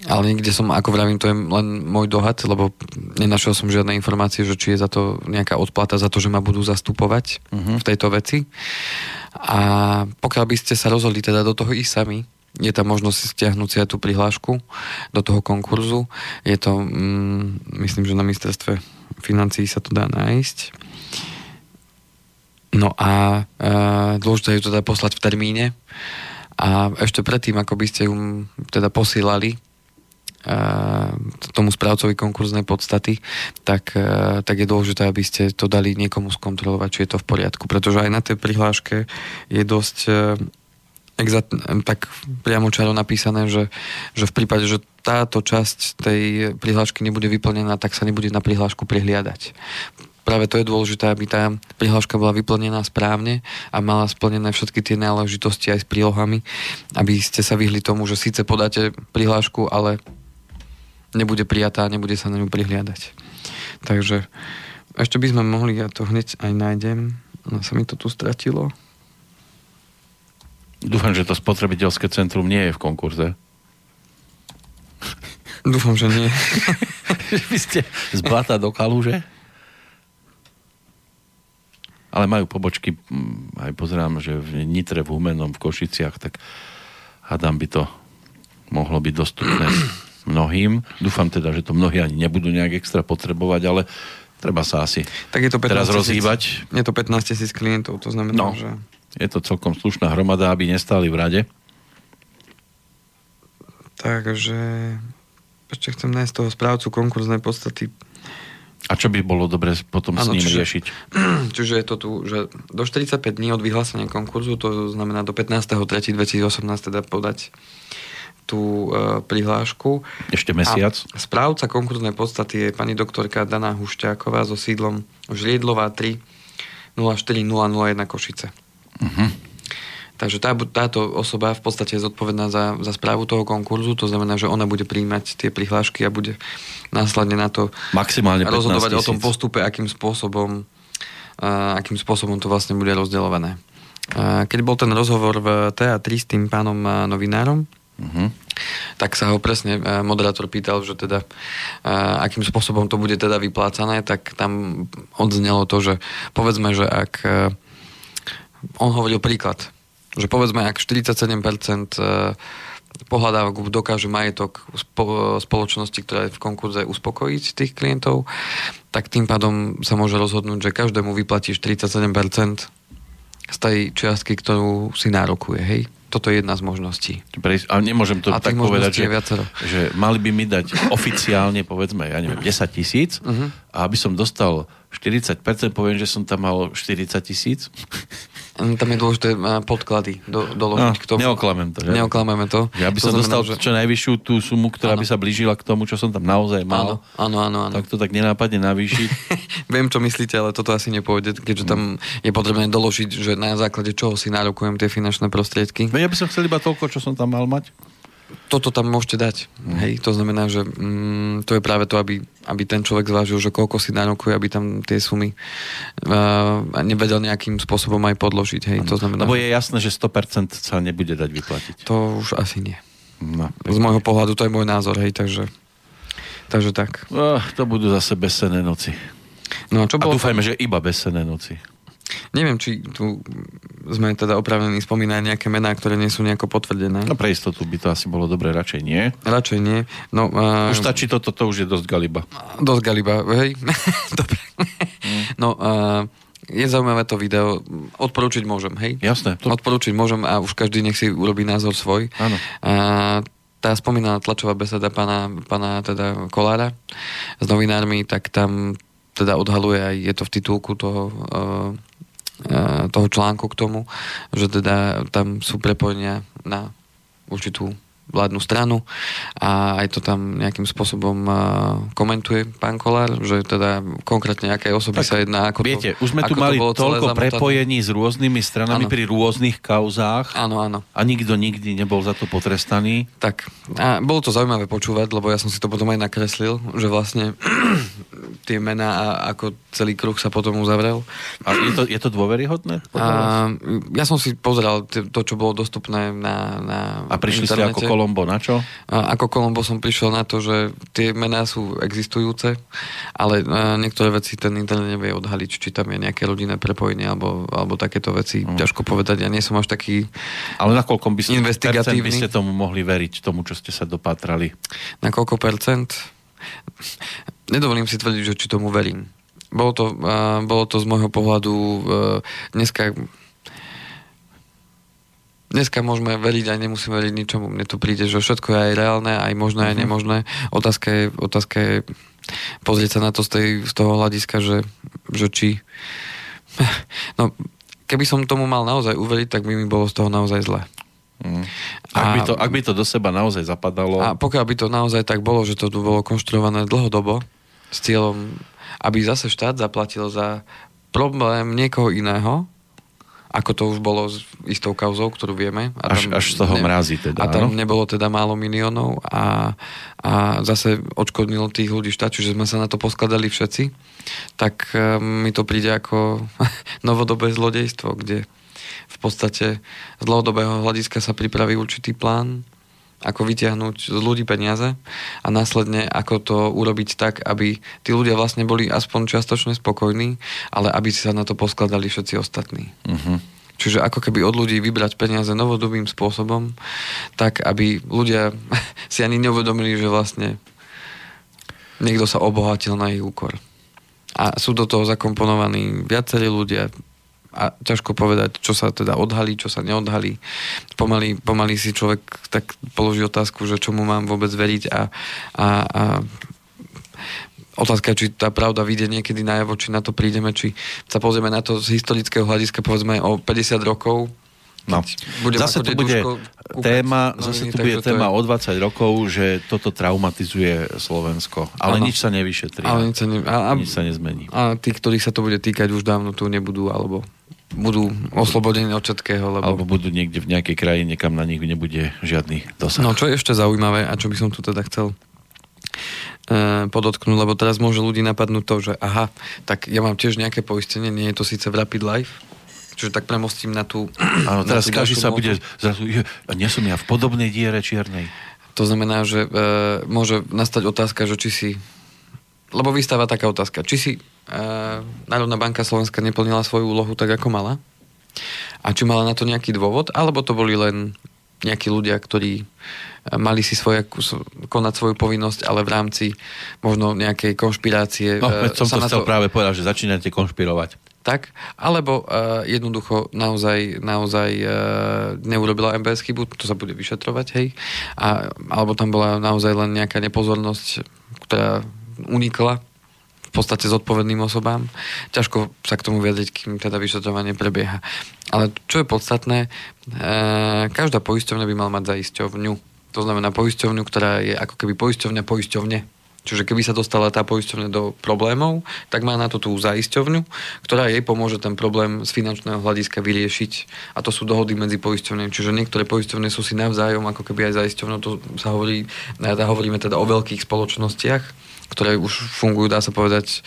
Speaker 1: ale niekde som, ako vravím, to je len môj dohad, lebo nenašiel som žiadne informácie, že či je za to nejaká odplata za to, že ma budú zastupovať uh-huh. v tejto veci. A pokiaľ by ste sa rozhodli teda do toho ísť sami, je tam možnosť stiahnuť si aj tú prihlášku do toho konkurzu. Je to, mm, myslím, že na ministerstve financií sa to dá nájsť. No a e, dôležité to teda poslať v termíne a ešte predtým, ako by ste ju teda posílali tomu správcovi konkurznej podstaty, tak, tak je dôležité, aby ste to dali niekomu skontrolovať, či je to v poriadku. Pretože aj na tej prihláške je dosť exat, tak priamo čaro napísané, že, že v prípade, že táto časť tej prihlášky nebude vyplnená, tak sa nebude na prihlášku prihliadať práve to je dôležité, aby tá prihláška bola vyplnená správne a mala splnené všetky tie náležitosti aj s prílohami, aby ste sa vyhli tomu, že síce podáte prihlášku, ale nebude prijatá a nebude sa na ňu prihliadať. Takže ešte by sme mohli, ja to hneď aj nájdem, no sa mi to tu stratilo.
Speaker 2: Dúfam, že to spotrebiteľské centrum nie je v konkurze.
Speaker 1: Dúfam, že nie.
Speaker 2: Vy ste z blata do kaluže? ale majú pobočky, mm, aj pozerám, že v Nitre, v Humenom, v Košiciach, tak hádam by to mohlo byť dostupné mnohým. Dúfam teda, že to mnohí ani nebudú nejak extra potrebovať, ale treba sa asi
Speaker 1: tak je to 15
Speaker 2: teraz rozhýbať.
Speaker 1: Je to 15 tisíc klientov, to znamená, no, že...
Speaker 2: Je to celkom slušná hromada, aby nestáli v rade.
Speaker 1: Takže ešte chcem nájsť toho správcu konkurznej podstaty
Speaker 2: a čo by bolo dobre potom ano, s ním čiže, riešiť?
Speaker 1: Čiže je to tu, že do 45 dní od vyhlásenia konkurzu, to znamená do 15.3.2018 teda podať tú e, prihlášku.
Speaker 2: Ešte mesiac.
Speaker 1: A správca konkurznej podstaty je pani doktorka Dana Hušťáková so sídlom Žliedlová 3 04001 Košice. Uh-huh. Takže tá, táto osoba v podstate je zodpovedná za, za správu toho konkurzu, to znamená, že ona bude príjmať tie prihlášky a bude následne na to
Speaker 2: Maximálne
Speaker 1: rozhodovať o tom postupe, akým spôsobom, uh, akým spôsobom to vlastne bude rozdeľované. Uh, keď bol ten rozhovor v TA3 s tým pánom uh, novinárom, uh-huh. tak sa ho presne uh, moderátor pýtal, že teda akým spôsobom to bude teda vyplácané, tak tam odznelo to, že povedzme, že ak on hovoril príklad, že povedzme, ak 47% e, pohľadávok dokáže majetok spoločnosti, ktorá je v konkurze uspokojiť tých klientov, tak tým pádom sa môže rozhodnúť, že každému vyplatíš 47% z tej čiastky, ktorú si nárokuje, hej? Toto je jedna z možností.
Speaker 2: A nemôžem to a tak povedať, že, že mali by mi dať oficiálne, povedzme, ja neviem, 10 tisíc uh-huh. a aby som dostal 40%, poviem, že som tam mal 40 tisíc.
Speaker 1: Tam je dôležité podklady do, doložiť no,
Speaker 2: k tomu. Neoklamem to. Že?
Speaker 1: Neoklameme to.
Speaker 2: Ja by to som znamená, dostal že... čo najvyššiu tú sumu, ktorá ano. by sa blížila k tomu, čo som tam naozaj mal.
Speaker 1: Áno, áno, áno.
Speaker 2: Tak to tak nenápadne navýšiť.
Speaker 1: Viem, čo myslíte, ale toto asi nepôjde, keďže tam je potrebné doložiť, že na základe čoho si nárokujem tie finančné prostriedky.
Speaker 2: Ja by som chcel iba toľko, čo som tam mal mať
Speaker 1: toto tam môžete dať. Mm. Hej, to znamená, že mm, to je práve to, aby, aby ten človek zvážil, že koľko si nárokuje, aby tam tie sumy uh, nevedel nejakým spôsobom aj podložiť. Hej, to znamená,
Speaker 2: Lebo je jasné, že 100% sa nebude dať vyplatiť.
Speaker 1: To už asi nie. No, Z môjho pohľadu to je môj názor, hej, takže, takže tak.
Speaker 2: Oh, to budú zase bezsené noci.
Speaker 1: No a čo bolo
Speaker 2: a dúfajme, to... že iba bezsené noci.
Speaker 1: Neviem, či tu sme teda opravnení spomínať nejaké mená, ktoré nie sú nejako potvrdené.
Speaker 2: No pre istotu by to asi bolo dobré, radšej nie.
Speaker 1: Radšej nie. No, uh,
Speaker 2: už stačí toto, to už je dosť galiba.
Speaker 1: Dosť galiba, hej. Dobre. Mm. No, uh, je zaujímavé to video. Odporúčiť môžem, hej?
Speaker 2: Jasné.
Speaker 1: To... Odporúčiť môžem a už každý nech si urobí názor svoj.
Speaker 2: Áno.
Speaker 1: Uh, tá spomínaná tlačová beseda pána, pána teda Kolára s novinármi, tak tam teda odhaluje aj, je to v titulku toho, uh, toho článku k tomu, že teda tam sú prepojenia na určitú vládnu stranu a aj to tam nejakým spôsobom uh, komentuje pán Kolár, že teda konkrétne aké osoby tak, sa jedná, ako
Speaker 2: viete,
Speaker 1: to,
Speaker 2: už sme tu mali to toľko prepojení s rôznymi stranami ano. pri rôznych kauzách
Speaker 1: áno, áno.
Speaker 2: a nikto nikdy nebol za to potrestaný.
Speaker 1: Tak, a bolo to zaujímavé počúvať, lebo ja som si to potom aj nakreslil, že vlastne tie mená a ako celý kruh sa potom uzavrel.
Speaker 2: A je to, je to dôveryhodné?
Speaker 1: A, ja som si pozeral to, čo bolo dostupné na, na
Speaker 2: A prišli ste ako Kolombo na čo?
Speaker 1: A, ako Kolombo som prišiel na to, že tie mená sú existujúce, ale a, niektoré veci ten internet nevie odhaliť, či tam je nejaké rodinné prepojenie alebo, alebo takéto veci. Hmm. Ťažko povedať, ja nie som až taký
Speaker 2: Ale na koľko by ste, by ste tomu mohli veriť, tomu, čo ste sa dopátrali?
Speaker 1: Na koľko percent? Nedovolím si tvrdiť, že či tomu verím. Bolo to, uh, bolo to z môjho pohľadu uh, dneska dneska môžeme veriť aj nemusíme veriť ničomu. Mne to príde, že všetko je aj reálne, aj možné, aj mhm. nemožné. Otázka je, otázka je pozrieť sa na to z, tej, z toho hľadiska, že, že či... No, keby som tomu mal naozaj uveriť, tak by mi bolo z toho naozaj zle.
Speaker 2: Mm. Ak, by to, ak by to do seba naozaj zapadalo...
Speaker 1: A pokiaľ by to naozaj tak bolo, že to tu bolo konštruované dlhodobo s cieľom, aby zase štát zaplatil za problém niekoho iného, ako to už bolo s istou kauzou, ktorú vieme.
Speaker 2: A až, až z toho ne, mrazí teda.
Speaker 1: A tam áno? nebolo teda málo miliónov a, a zase odškodnilo tých ľudí štát, čiže sme sa na to poskladali všetci, tak um, mi to príde ako novodobé zlodejstvo, kde v podstate z dlhodobého hľadiska sa pripraví určitý plán, ako vyťahnuť z ľudí peniaze a následne ako to urobiť tak, aby tí ľudia vlastne boli aspoň čiastočne spokojní, ale aby si sa na to poskladali všetci ostatní. Uh-huh. Čiže ako keby od ľudí vybrať peniaze novodobým spôsobom, tak aby ľudia si ani neuvedomili, že vlastne niekto sa obohatil na ich úkor. A sú do toho zakomponovaní viacerí ľudia, a ťažko povedať, čo sa teda odhalí, čo sa neodhalí. Pomaly, pomaly si človek tak položí otázku, že čomu mám vôbec veriť a, a, a otázka, či tá pravda vyjde niekedy najavo, či na to prídeme, či sa pozrieme na to z historického hľadiska, povedzme o 50 rokov,
Speaker 2: No. Zase tu bude téma, zase tu bude téma je... o 20 rokov, že toto traumatizuje Slovensko. Ale ano. nič sa nevyšetrí. Ale nič sa, ne... a, a, nič sa nezmení.
Speaker 1: A tí, ktorých sa to bude týkať, už dávno tu nebudú, alebo budú oslobodení od všetkého. Lebo...
Speaker 2: Alebo budú niekde v nejakej krajine, kam na nich nebude žiadny dosah.
Speaker 1: No čo je ešte zaujímavé a čo by som tu teda chcel e, podotknúť, lebo teraz môže ľudí napadnúť to, že aha, tak ja mám tiež nejaké poistenie, nie je to síce v Rapid Life, Čiže tak premostím na tú...
Speaker 2: Áno, teraz každý sa bude zrazu, je, nie som ja v podobnej diere čiernej.
Speaker 1: To znamená, že e, môže nastať otázka, že či si lebo vystáva taká otázka, či si e, Národná banka Slovenska neplnila svoju úlohu tak, ako mala? A či mala na to nejaký dôvod? Alebo to boli len nejakí ľudia, ktorí e, mali si svoje, konať svoju povinnosť, ale v rámci možno nejakej konšpirácie...
Speaker 2: No, e, som to chcel to... práve povedať, že začínate konšpirovať.
Speaker 1: Tak, alebo uh, jednoducho naozaj, naozaj uh, neurobila MBS chybu, to sa bude vyšetrovať, hej, a, alebo tam bola naozaj len nejaká nepozornosť, ktorá unikla v podstate zodpovedným osobám. Ťažko sa k tomu vyjadriť, kým teda vyšetrovanie prebieha. Ale čo je podstatné, e, každá poisťovňa by mal mať zaisťovňu. To znamená poisťovňu, ktorá je ako keby poisťovňa poisťovne. Čiže keby sa dostala tá poisťovňa do problémov, tak má na to tú zaisťovňu, ktorá jej pomôže ten problém z finančného hľadiska vyriešiť. A to sú dohody medzi poisťovňami. Čiže niektoré poisťovne sú si navzájom, ako keby aj zaisťovňou, to sa hovorí, hovoríme teda o veľkých spoločnostiach, ktoré už fungujú, dá sa povedať,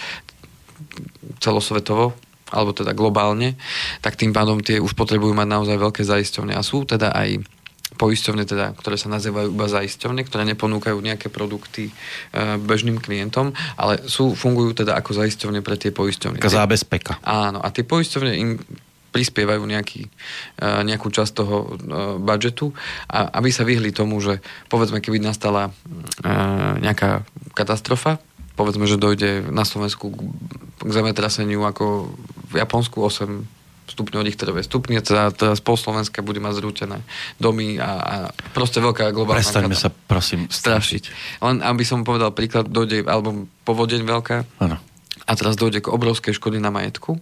Speaker 1: celosvetovo, alebo teda globálne, tak tým pádom tie už potrebujú mať naozaj veľké zaisťovne. A sú teda aj poisťovne, teda, ktoré sa nazývajú iba zaisťovne, ktoré neponúkajú nejaké produkty e, bežným klientom, ale sú, fungujú teda ako zaisťovne pre tie poisťovne.
Speaker 2: Taká zábezpeka.
Speaker 1: Áno, a tie poisťovne im prispievajú nejaký, e, nejakú časť toho e, budžetu, a aby sa vyhli tomu, že povedzme, keby nastala e, nejaká katastrofa, povedzme, že dojde na Slovensku k zemetraseniu ako v Japonsku 8 stupňov Richterové stupne, teda, teraz pol Slovenska bude mať zrútené domy a, a proste veľká globálna
Speaker 2: Prestaňme sa prosím
Speaker 1: strašiť. Len aby som povedal príklad, dojde, alebo povodeň veľká, ano a teraz dojde k obrovskej škody na majetku.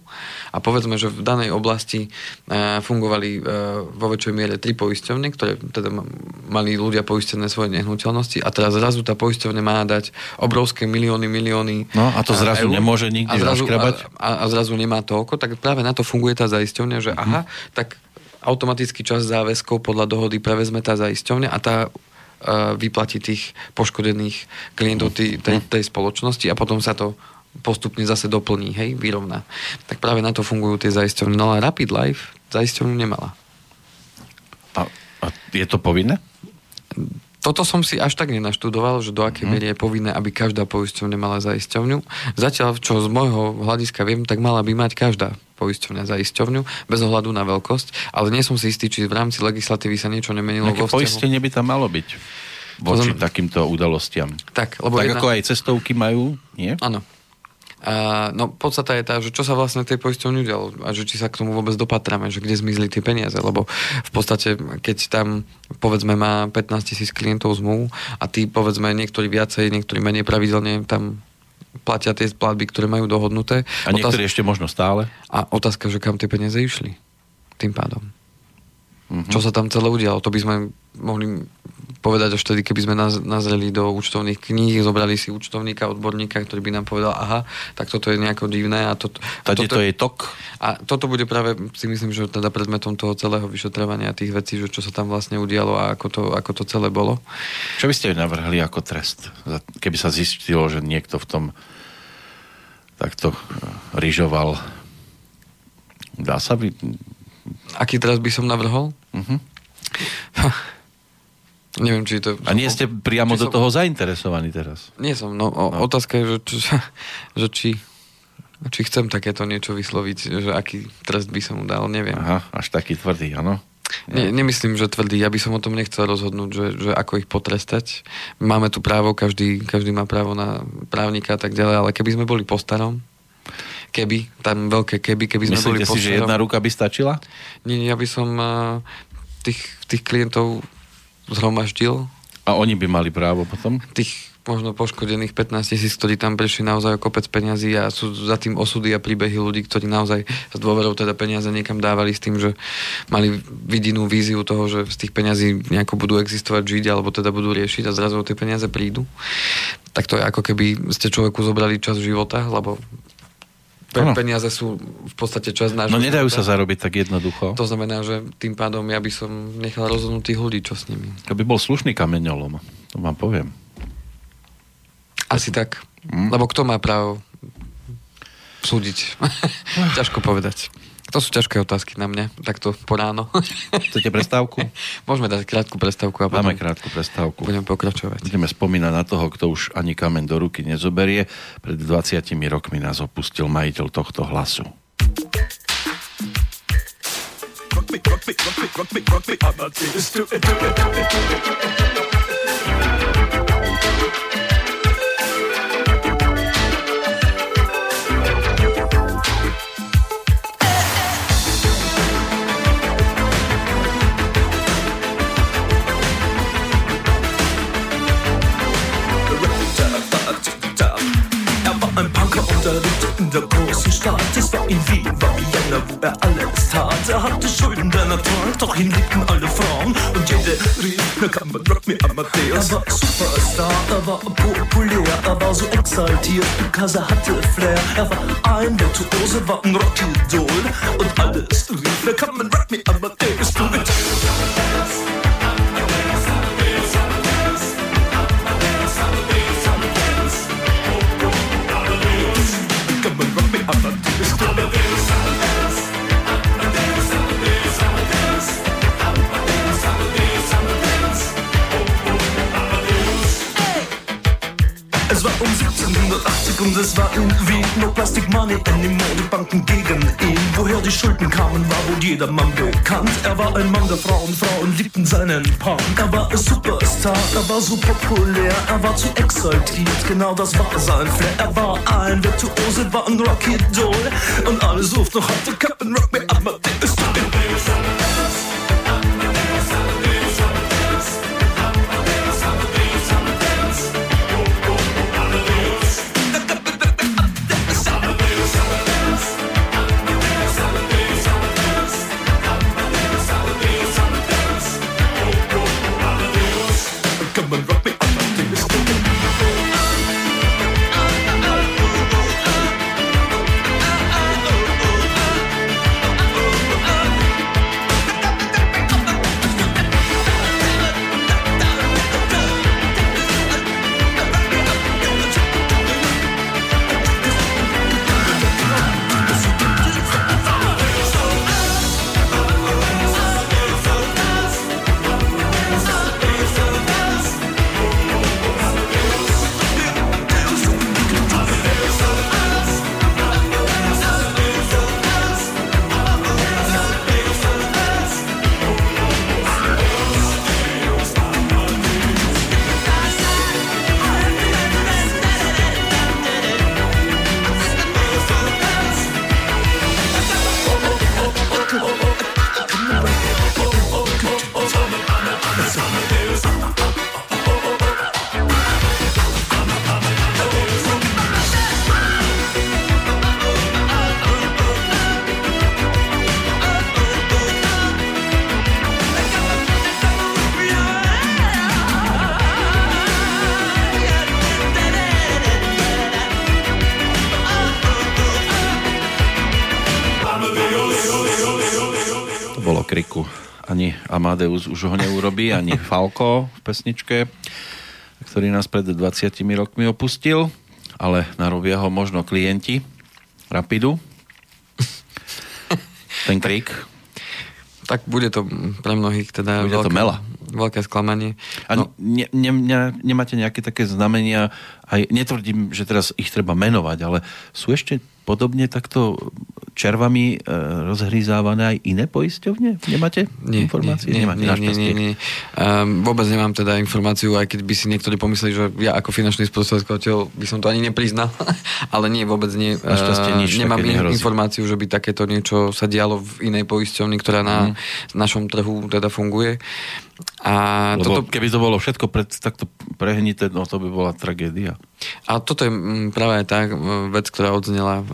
Speaker 1: A povedzme, že v danej oblasti e, fungovali e, vo väčšej miere tri poisťovne, ktoré teda mali ľudia poistené svoje nehnuteľnosti. A teraz zrazu tá poisťovne má dať obrovské milióny, milióny
Speaker 2: No a to zrazu eur, nemôže nikdy a zrazu, a,
Speaker 1: a, a zrazu nemá toľko, tak práve na to funguje tá zaisťovňa, že mm-hmm. aha, tak automaticky čas záväzkov podľa dohody prevezme tá zaisťovňa a tá vyplatí tých poškodených klientov tej, tej, tej spoločnosti a potom sa to postupne zase doplní, hej, vyrovná. Tak práve na to fungujú tie zaisťovne. No ale Rapid Life zaisťovňu nemala.
Speaker 2: A, a je to povinné?
Speaker 1: Toto som si až tak nenaštudoval, že do akej mm. miery je povinné, aby každá poisťovňa mala zaisťovňu. Zatiaľ, čo z môjho hľadiska viem, tak mala by mať každá poisťovňa zaisťovňu, bez ohľadu na veľkosť, ale nie som si istý, či v rámci legislatívy sa niečo nemenilo.
Speaker 2: Nejaké poistenie by tam malo byť voči takýmto udalostiam.
Speaker 1: Tak, lebo
Speaker 2: tak jedna... ako aj cestovky majú, nie?
Speaker 1: Áno. A, no podstata je tá, že čo sa vlastne tej poisťovni udialo a že či sa k tomu vôbec dopatráme, že kde zmizli tie peniaze, lebo v podstate, keď tam povedzme má 15 tisíc klientov zmluv a tí povedzme niektorí viacej, niektorí menej pravidelne tam platia tie platby, ktoré majú dohodnuté.
Speaker 2: A niektorí Otáz... ešte možno stále.
Speaker 1: A otázka, že kam tie peniaze išli tým pádom. Mm-hmm. Čo sa tam celé udialo, to by sme mohli povedať až vtedy, keby sme nazreli do účtovných kníh, zobrali si účtovníka, odborníka, ktorý by nám povedal, aha, tak toto je nejako divné. A to,
Speaker 2: Tady to je tok?
Speaker 1: A toto bude práve, si myslím, že teda predmetom toho celého vyšetrovania tých vecí, že čo sa tam vlastne udialo a ako to, ako to celé bolo.
Speaker 2: Čo by ste navrhli ako trest? Keby sa zistilo, že niekto v tom takto eh, ryžoval. Dá sa by...
Speaker 1: Aký trest by som navrhol? Uh-huh. Neviem, či to...
Speaker 2: A nie ste priamo do som... toho zainteresovaní teraz?
Speaker 1: Nie som, no, no. otázka je, že, či, že či, či chcem takéto niečo vysloviť, že aký trest by som mu dal, neviem.
Speaker 2: Aha, až taký tvrdý, áno?
Speaker 1: Ne, nemyslím, že tvrdý. Ja by som o tom nechcel rozhodnúť, že, že ako ich potrestať. Máme tu právo, každý, každý má právo na právnika a tak ďalej, ale keby sme boli po starom, keby, tam veľké keby, keby sme
Speaker 2: Myslíte
Speaker 1: boli
Speaker 2: po si, že jedna ruka by stačila?
Speaker 1: Nie, ja by som uh, tých, tých klientov zhromaždil.
Speaker 2: A oni by mali právo potom?
Speaker 1: Tých možno poškodených 15 tisíc, ktorí tam prišli naozaj o kopec peňazí a sú za tým osudy a príbehy ľudí, ktorí naozaj s dôverou teda peniaze niekam dávali s tým, že mali vidinú víziu toho, že z tých peňazí nejako budú existovať, žiť alebo teda budú riešiť a zrazu tie peniaze prídu. Tak to je ako keby ste človeku zobrali čas života, lebo Pe- peniaze sú v podstate čas nášho
Speaker 2: No nedajú sa zarobiť tak jednoducho.
Speaker 1: To znamená, že tým pádom ja by som nechal rozhodnúť tých ľudí, čo s nimi.
Speaker 2: To by bol slušný kameňolom, to vám poviem.
Speaker 1: Asi tak. Mm. Lebo kto má právo súdiť? Ťažko povedať. To sú ťažké otázky na mňa, takto po ráno.
Speaker 2: Chcete prestávku?
Speaker 1: Môžeme dať krátku prestávku.
Speaker 2: A Dáme krátku prestávku.
Speaker 1: Budeme pokračovať.
Speaker 2: Budeme spomínať na toho, kto už ani kamen do ruky nezoberie. Pred 20 rokmi nás opustil majiteľ tohto hlasu. Rock me, rock me, rock me, rock me, rock me, I'm not it.
Speaker 3: in der großen Stadt. Es war in Wien, war Vienna, wo er alles tat. Er hatte Schulden der Natur, doch ihn liebten alle Frauen. Und jede rief, na kann man rock me Amadeus. Er war Superstar, er war populär, er war so exaltiert, because er hatte Flair. Er war ein Virtuose, war ein Rockidol. Und alles rief, na kann man rock me Amadeus. Du war um 1780 und es war in Wien No Plastic Money anymore, die Banken gegen ihn. Woher die Schulden kamen, war wohl jedermann bekannt. Er war ein Mann der Frauen, Frauen liebten seinen Punk Er war ein Superstar, er war so populär Er war zu exaltiert, genau das war sein Flair. Er war ein Virtuose, war ein Rocky Doll. Und alle suchten noch heute Captain Rock Me Amadeus
Speaker 2: nebolo kriku. Ani Amadeus už ho neurobí, ani Falko v pesničke, ktorý nás pred 20 rokmi opustil, ale narobia ho možno klienti Rapidu. Ten krik.
Speaker 1: Tak bude to pre mnohých teda
Speaker 2: Bude to mela.
Speaker 1: veľké sklamanie.
Speaker 2: A
Speaker 1: No,
Speaker 2: ne, ne, ne, nemáte nejaké také znamenia, aj netvrdím, že teraz ich treba menovať, ale sú ešte podobne takto červami e, rozhryzávané aj iné poisťovne? Nemáte
Speaker 1: nie,
Speaker 2: informácie?
Speaker 1: Nie,
Speaker 2: Nemáte,
Speaker 1: nie, nie, nie, nie. Um, vôbec nemám teda informáciu, aj keď by si niektorí pomysleli, že ja ako finančný sprostredkovateľ by som to ani nepriznal, ale nie, vôbec nie. Ehm,
Speaker 2: nič
Speaker 1: Nemám in- informáciu, že by takéto niečo sa dialo v inej poisťovni, ktorá na
Speaker 2: Mhm.
Speaker 1: našom trhu teda funguje. A
Speaker 2: Lebo
Speaker 1: toto,
Speaker 2: keby to bolo všetko pred, takto prehnité, no to by bola tragédia.
Speaker 1: A toto je mm, práve tá mm, vec, ktorá odznela e,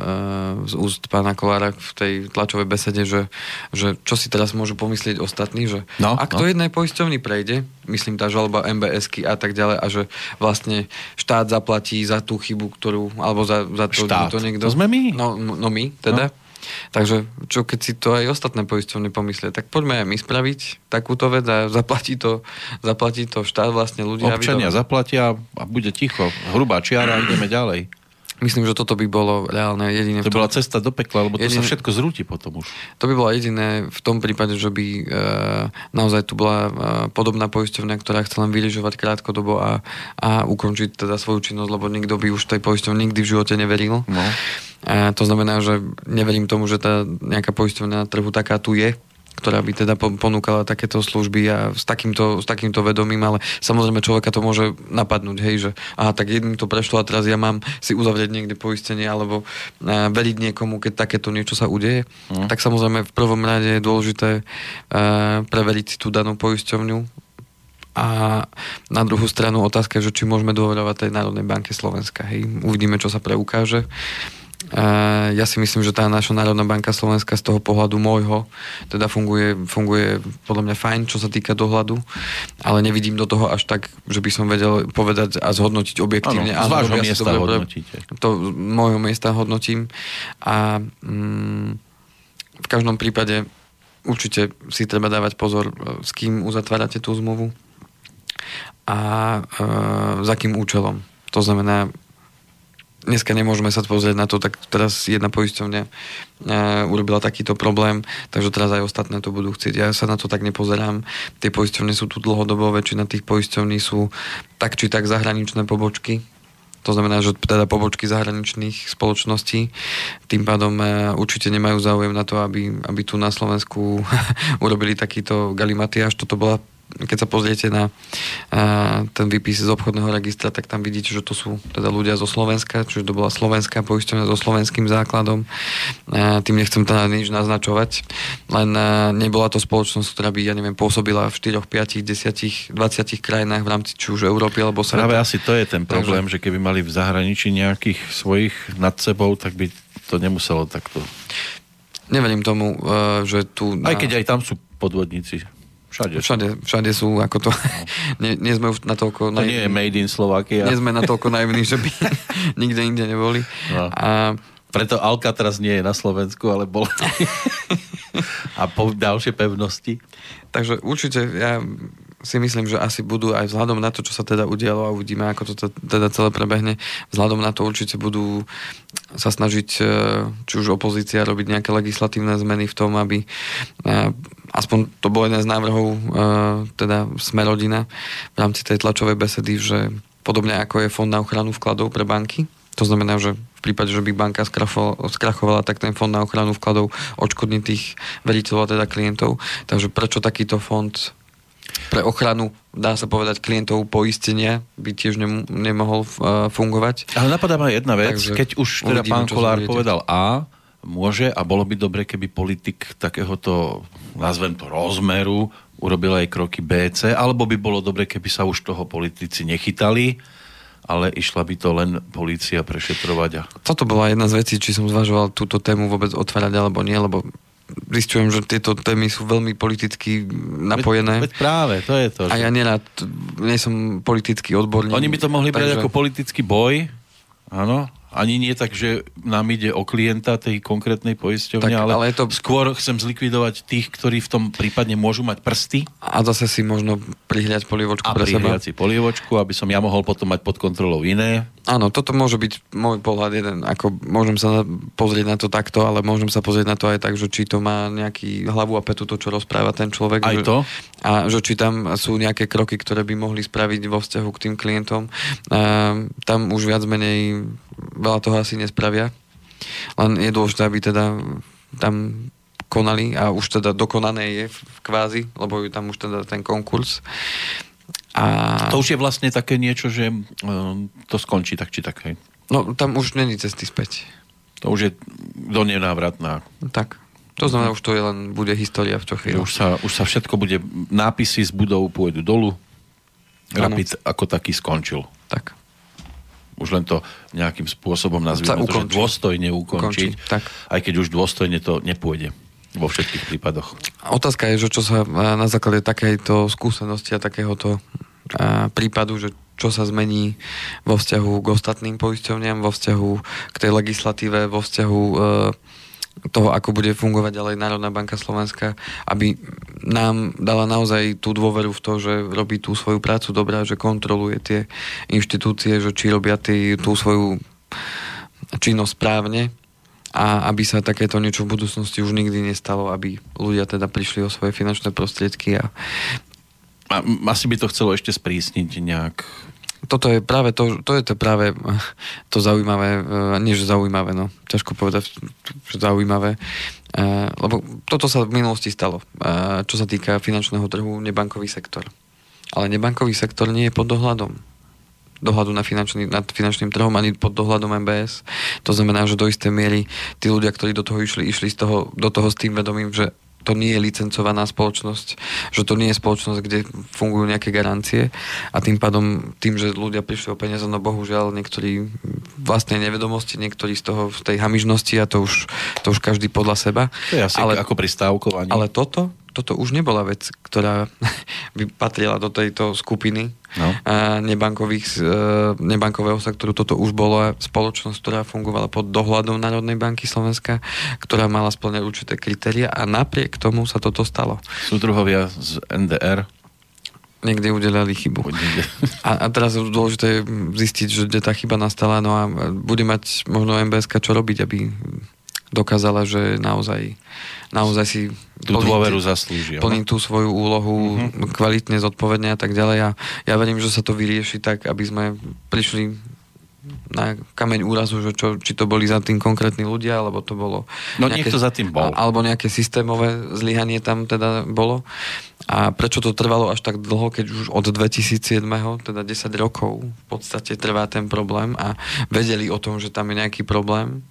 Speaker 1: z úst pána Kolára v tej tlačovej besede, že, že čo si teraz môžu pomyslieť ostatní, že
Speaker 2: No,
Speaker 1: ak
Speaker 2: no.
Speaker 1: to jednej poisťovni prejde, myslím tá žalba MBSky a tak ďalej, a že vlastne štát zaplatí za tú chybu, ktorú, alebo za, za to,
Speaker 2: Štát.
Speaker 1: že to niekto...
Speaker 2: To sme my.
Speaker 1: No, m- no my, teda. Takže čo keď si to aj ostatné poisťovne pomyslia, tak poďme aj my spraviť takúto vec a zaplatí to, zaplatí to štát vlastne ľudia.
Speaker 2: Občania zaplatia a bude ticho. Hrubá čiara, ideme ďalej.
Speaker 1: Myslím, že toto by bolo reálne jediné.
Speaker 2: To
Speaker 1: tom-
Speaker 2: bola cesta do pekla, lebo to sa všetko zrúti potom už.
Speaker 1: To by bolo jediné v tom prípade, že by e, naozaj tu bola e, podobná poisťovňa, ktorá chcela len vyližovať krátkodobo a, a ukončiť teda svoju činnosť, lebo nikto by už tej poisťovni nikdy v živote neveril.
Speaker 2: No.
Speaker 1: A to znamená, že neverím tomu, že tá nejaká poisťovňa na trhu taká tu je ktorá by teda po- ponúkala takéto služby a s takýmto, s takýmto vedomím, ale samozrejme človeka to môže napadnúť, hej, že aha, tak jedným to prešlo a teraz ja mám si uzavrieť niekde poistenie alebo uh, veriť niekomu, keď takéto niečo sa udeje.
Speaker 2: Mhm.
Speaker 1: Tak samozrejme v prvom rade je dôležité uh, preveriť si tú danú poisťovňu a na druhú stranu otázka že či môžeme dôverovať tej Národnej banke Slovenska. Hej. Uvidíme, čo sa preukáže. Ja si myslím, že tá naša Národná banka Slovenska z toho pohľadu môjho teda funguje, funguje podľa mňa fajn, čo sa týka dohľadu, ale nevidím do toho až tak, že by som vedel povedať a zhodnotiť objektívne.
Speaker 2: Áno, z vášho miesta
Speaker 1: dobre,
Speaker 2: hodnotíte.
Speaker 1: To môjho miesta hodnotím a mm, v každom prípade určite si treba dávať pozor, e, s kým uzatvárate tú zmluvu a e, za kým účelom. To znamená, dneska nemôžeme sa pozrieť na to, tak teraz jedna poisťovňa e, urobila takýto problém, takže teraz aj ostatné to budú chcieť. Ja sa na to tak nepozerám. Tie poisťovne sú tu dlhodobo, väčšina tých poisťovní sú tak či tak zahraničné pobočky. To znamená, že teda pobočky zahraničných spoločností tým pádom e, určite nemajú záujem na to, aby, aby tu na Slovensku urobili takýto galimatiaž. Toto bola keď sa pozriete na a, ten výpis z obchodného registra, tak tam vidíte, že to sú teda ľudia zo Slovenska, čiže to bola slovenská poisťovňa so slovenským základom. A, tým nechcem teda nič naznačovať, len a, nebola to spoločnosť, ktorá by, ja neviem, pôsobila v 4, 5, 10, 20 krajinách v rámci či už Európy alebo sveta.
Speaker 2: Práve asi to je ten problém, že keby mali v zahraničí nejakých svojich nad sebou, tak by to nemuselo takto.
Speaker 1: Neverím tomu, že tu...
Speaker 2: Aj keď aj tam sú podvodníci. Všade.
Speaker 1: Všade, všade sú ako to... nie, nie sme už natoľko...
Speaker 2: To nie je made in Slovakia.
Speaker 1: nie sme natoľko naivní, že by nikde inde neboli.
Speaker 2: No.
Speaker 1: A
Speaker 2: Preto Alcatraz nie je na Slovensku, ale bol. a po ďalšie pevnosti.
Speaker 1: Takže určite ja si myslím, že asi budú aj vzhľadom na to, čo sa teda udialo a uvidíme, ako to te- teda celé prebehne, vzhľadom na to určite budú sa snažiť, e, či už opozícia, robiť nejaké legislatívne zmeny v tom, aby e, aspoň to bol jeden z návrhov e, teda Sme rodina v rámci tej tlačovej besedy, že podobne ako je fond na ochranu vkladov pre banky, to znamená, že v prípade, že by banka skrachovala, tak ten fond na ochranu vkladov odškodní tých veriteľov a teda klientov. Takže prečo takýto fond pre ochranu, dá sa povedať, klientov poistenia by tiež nem- nemohol uh, fungovať.
Speaker 2: Ale napadá ma jedna vec,
Speaker 1: Takže
Speaker 2: keď už teda
Speaker 1: uvidíme,
Speaker 2: pán Kolár povedal A, môže a bolo by dobre, keby politik takéhoto, nazvem to rozmeru, urobil aj kroky BC, alebo by bolo dobre, keby sa už toho politici nechytali, ale išla by to len polícia prešetrovať a
Speaker 1: Toto bola jedna z vecí, či som zvažoval túto tému vôbec otvárať alebo nie, lebo zistujem, že tieto témy sú veľmi politicky napojené.
Speaker 2: Veď, veď práve, to je to.
Speaker 1: A
Speaker 2: že-
Speaker 1: ja nerád, nie som politický odborník.
Speaker 2: Oni by to mohli brať
Speaker 1: takže-
Speaker 2: ako politický boj, áno, ani nie tak, že nám ide o klienta tej konkrétnej poisťovne,
Speaker 1: Tak,
Speaker 2: ale,
Speaker 1: ale to-
Speaker 2: skôr chcem zlikvidovať tých, ktorí v tom prípadne môžu mať prsty
Speaker 1: A zase si možno prihľať polievočku
Speaker 2: a
Speaker 1: pre seba.
Speaker 2: si polievočku, aby som ja mohol potom mať pod kontrolou iné.
Speaker 1: Áno, toto môže byť môj pohľad jeden, ako môžem sa pozrieť na to takto, ale môžem sa pozrieť na to aj tak, že či to má nejaký hlavu a petu to, čo rozpráva ten človek.
Speaker 2: Aj
Speaker 1: že,
Speaker 2: to?
Speaker 1: A že či tam sú nejaké kroky, ktoré by mohli spraviť vo vzťahu k tým klientom. A, tam už viac menej veľa toho asi nespravia. Len je dôležité, aby teda tam konali a už teda dokonané je v kvázi, lebo je tam už teda ten konkurs. A...
Speaker 2: To už je vlastne také niečo, že um, to skončí tak či tak. Hej.
Speaker 1: No, tam už není cesty späť.
Speaker 2: To už je do nenávratná.
Speaker 1: Tak. To znamená, už to je len, bude história v čo
Speaker 2: Že
Speaker 1: chvíľu.
Speaker 2: Už sa, už sa všetko bude, nápisy z budov pôjdu dolu. Rapid ako taký skončil.
Speaker 1: Tak.
Speaker 2: Už len to nejakým spôsobom nazvime to, dôstojne ukončiť.
Speaker 1: Ukončí, tak.
Speaker 2: Aj keď už dôstojne to nepôjde vo všetkých prípadoch.
Speaker 1: Otázka je, že čo sa na základe takejto skúsenosti a takéhoto prípadu, že čo sa zmení vo vzťahu k ostatným poisťovniam, vo vzťahu k tej legislatíve, vo vzťahu e, toho, ako bude fungovať ďalej Národná banka Slovenska, aby nám dala naozaj tú dôveru v to, že robí tú svoju prácu dobrá, že kontroluje tie inštitúcie, že či robia tý, tú svoju činnosť správne a aby sa takéto niečo v budúcnosti už nikdy nestalo, aby ľudia teda prišli o svoje finančné prostriedky a
Speaker 2: A asi by to chcelo ešte sprísniť nejak.
Speaker 1: Toto je práve to, to je to práve to zaujímavé, eh, nie že zaujímavé, no, ťažko povedať, že zaujímavé, eh, lebo toto sa v minulosti stalo, eh, čo sa týka finančného trhu, nebankový sektor. Ale nebankový sektor nie je pod dohľadom dohľadu na finančný, nad finančným trhom ani pod dohľadom MBS. To znamená, že do istej miery tí ľudia, ktorí do toho išli, išli z toho, do toho s tým vedomím, že to nie je licencovaná spoločnosť, že to nie je spoločnosť, kde fungujú nejaké garancie a tým pádom, tým, že ľudia prišli o peniaze, no bohužiaľ niektorí vlastnej nevedomosti, niektorí z toho, z tej hamižnosti a to už, to už každý podľa seba.
Speaker 2: To je asi
Speaker 1: ale,
Speaker 2: ako pri stávkovaní.
Speaker 1: ale toto, toto už nebola vec, ktorá by patrila do tejto skupiny
Speaker 2: No.
Speaker 1: nebankových, e, nebankového sektoru. Toto už bola spoločnosť, ktorá fungovala pod dohľadom Národnej banky Slovenska, ktorá mala splňať určité kritéria a napriek tomu sa toto stalo.
Speaker 2: Súdruhovia z NDR.
Speaker 1: Niekde udelali chybu. A, a teraz dôležité je zistiť, že kde tá chyba nastala, no a bude mať možno MBSK čo robiť, aby dokázala, že naozaj, naozaj si
Speaker 2: Tú
Speaker 1: plní-
Speaker 2: dôveru zaslúži.
Speaker 1: plní tú svoju úlohu
Speaker 2: Mhm.
Speaker 1: kvalitne, zodpovedne a tak ďalej. A ja verím, že sa to vyrieši tak, aby sme prišli na kameň úrazu, že čo, či to boli za tým konkrétni ľudia, alebo to bolo...
Speaker 2: No, niekto za tým bol.
Speaker 1: Alebo nejaké systémové zlyhanie tam teda bolo. A prečo to trvalo až tak dlho, keď už od 2007, teda 10 rokov v podstate trvá ten problém a vedeli o tom, že tam je nejaký problém.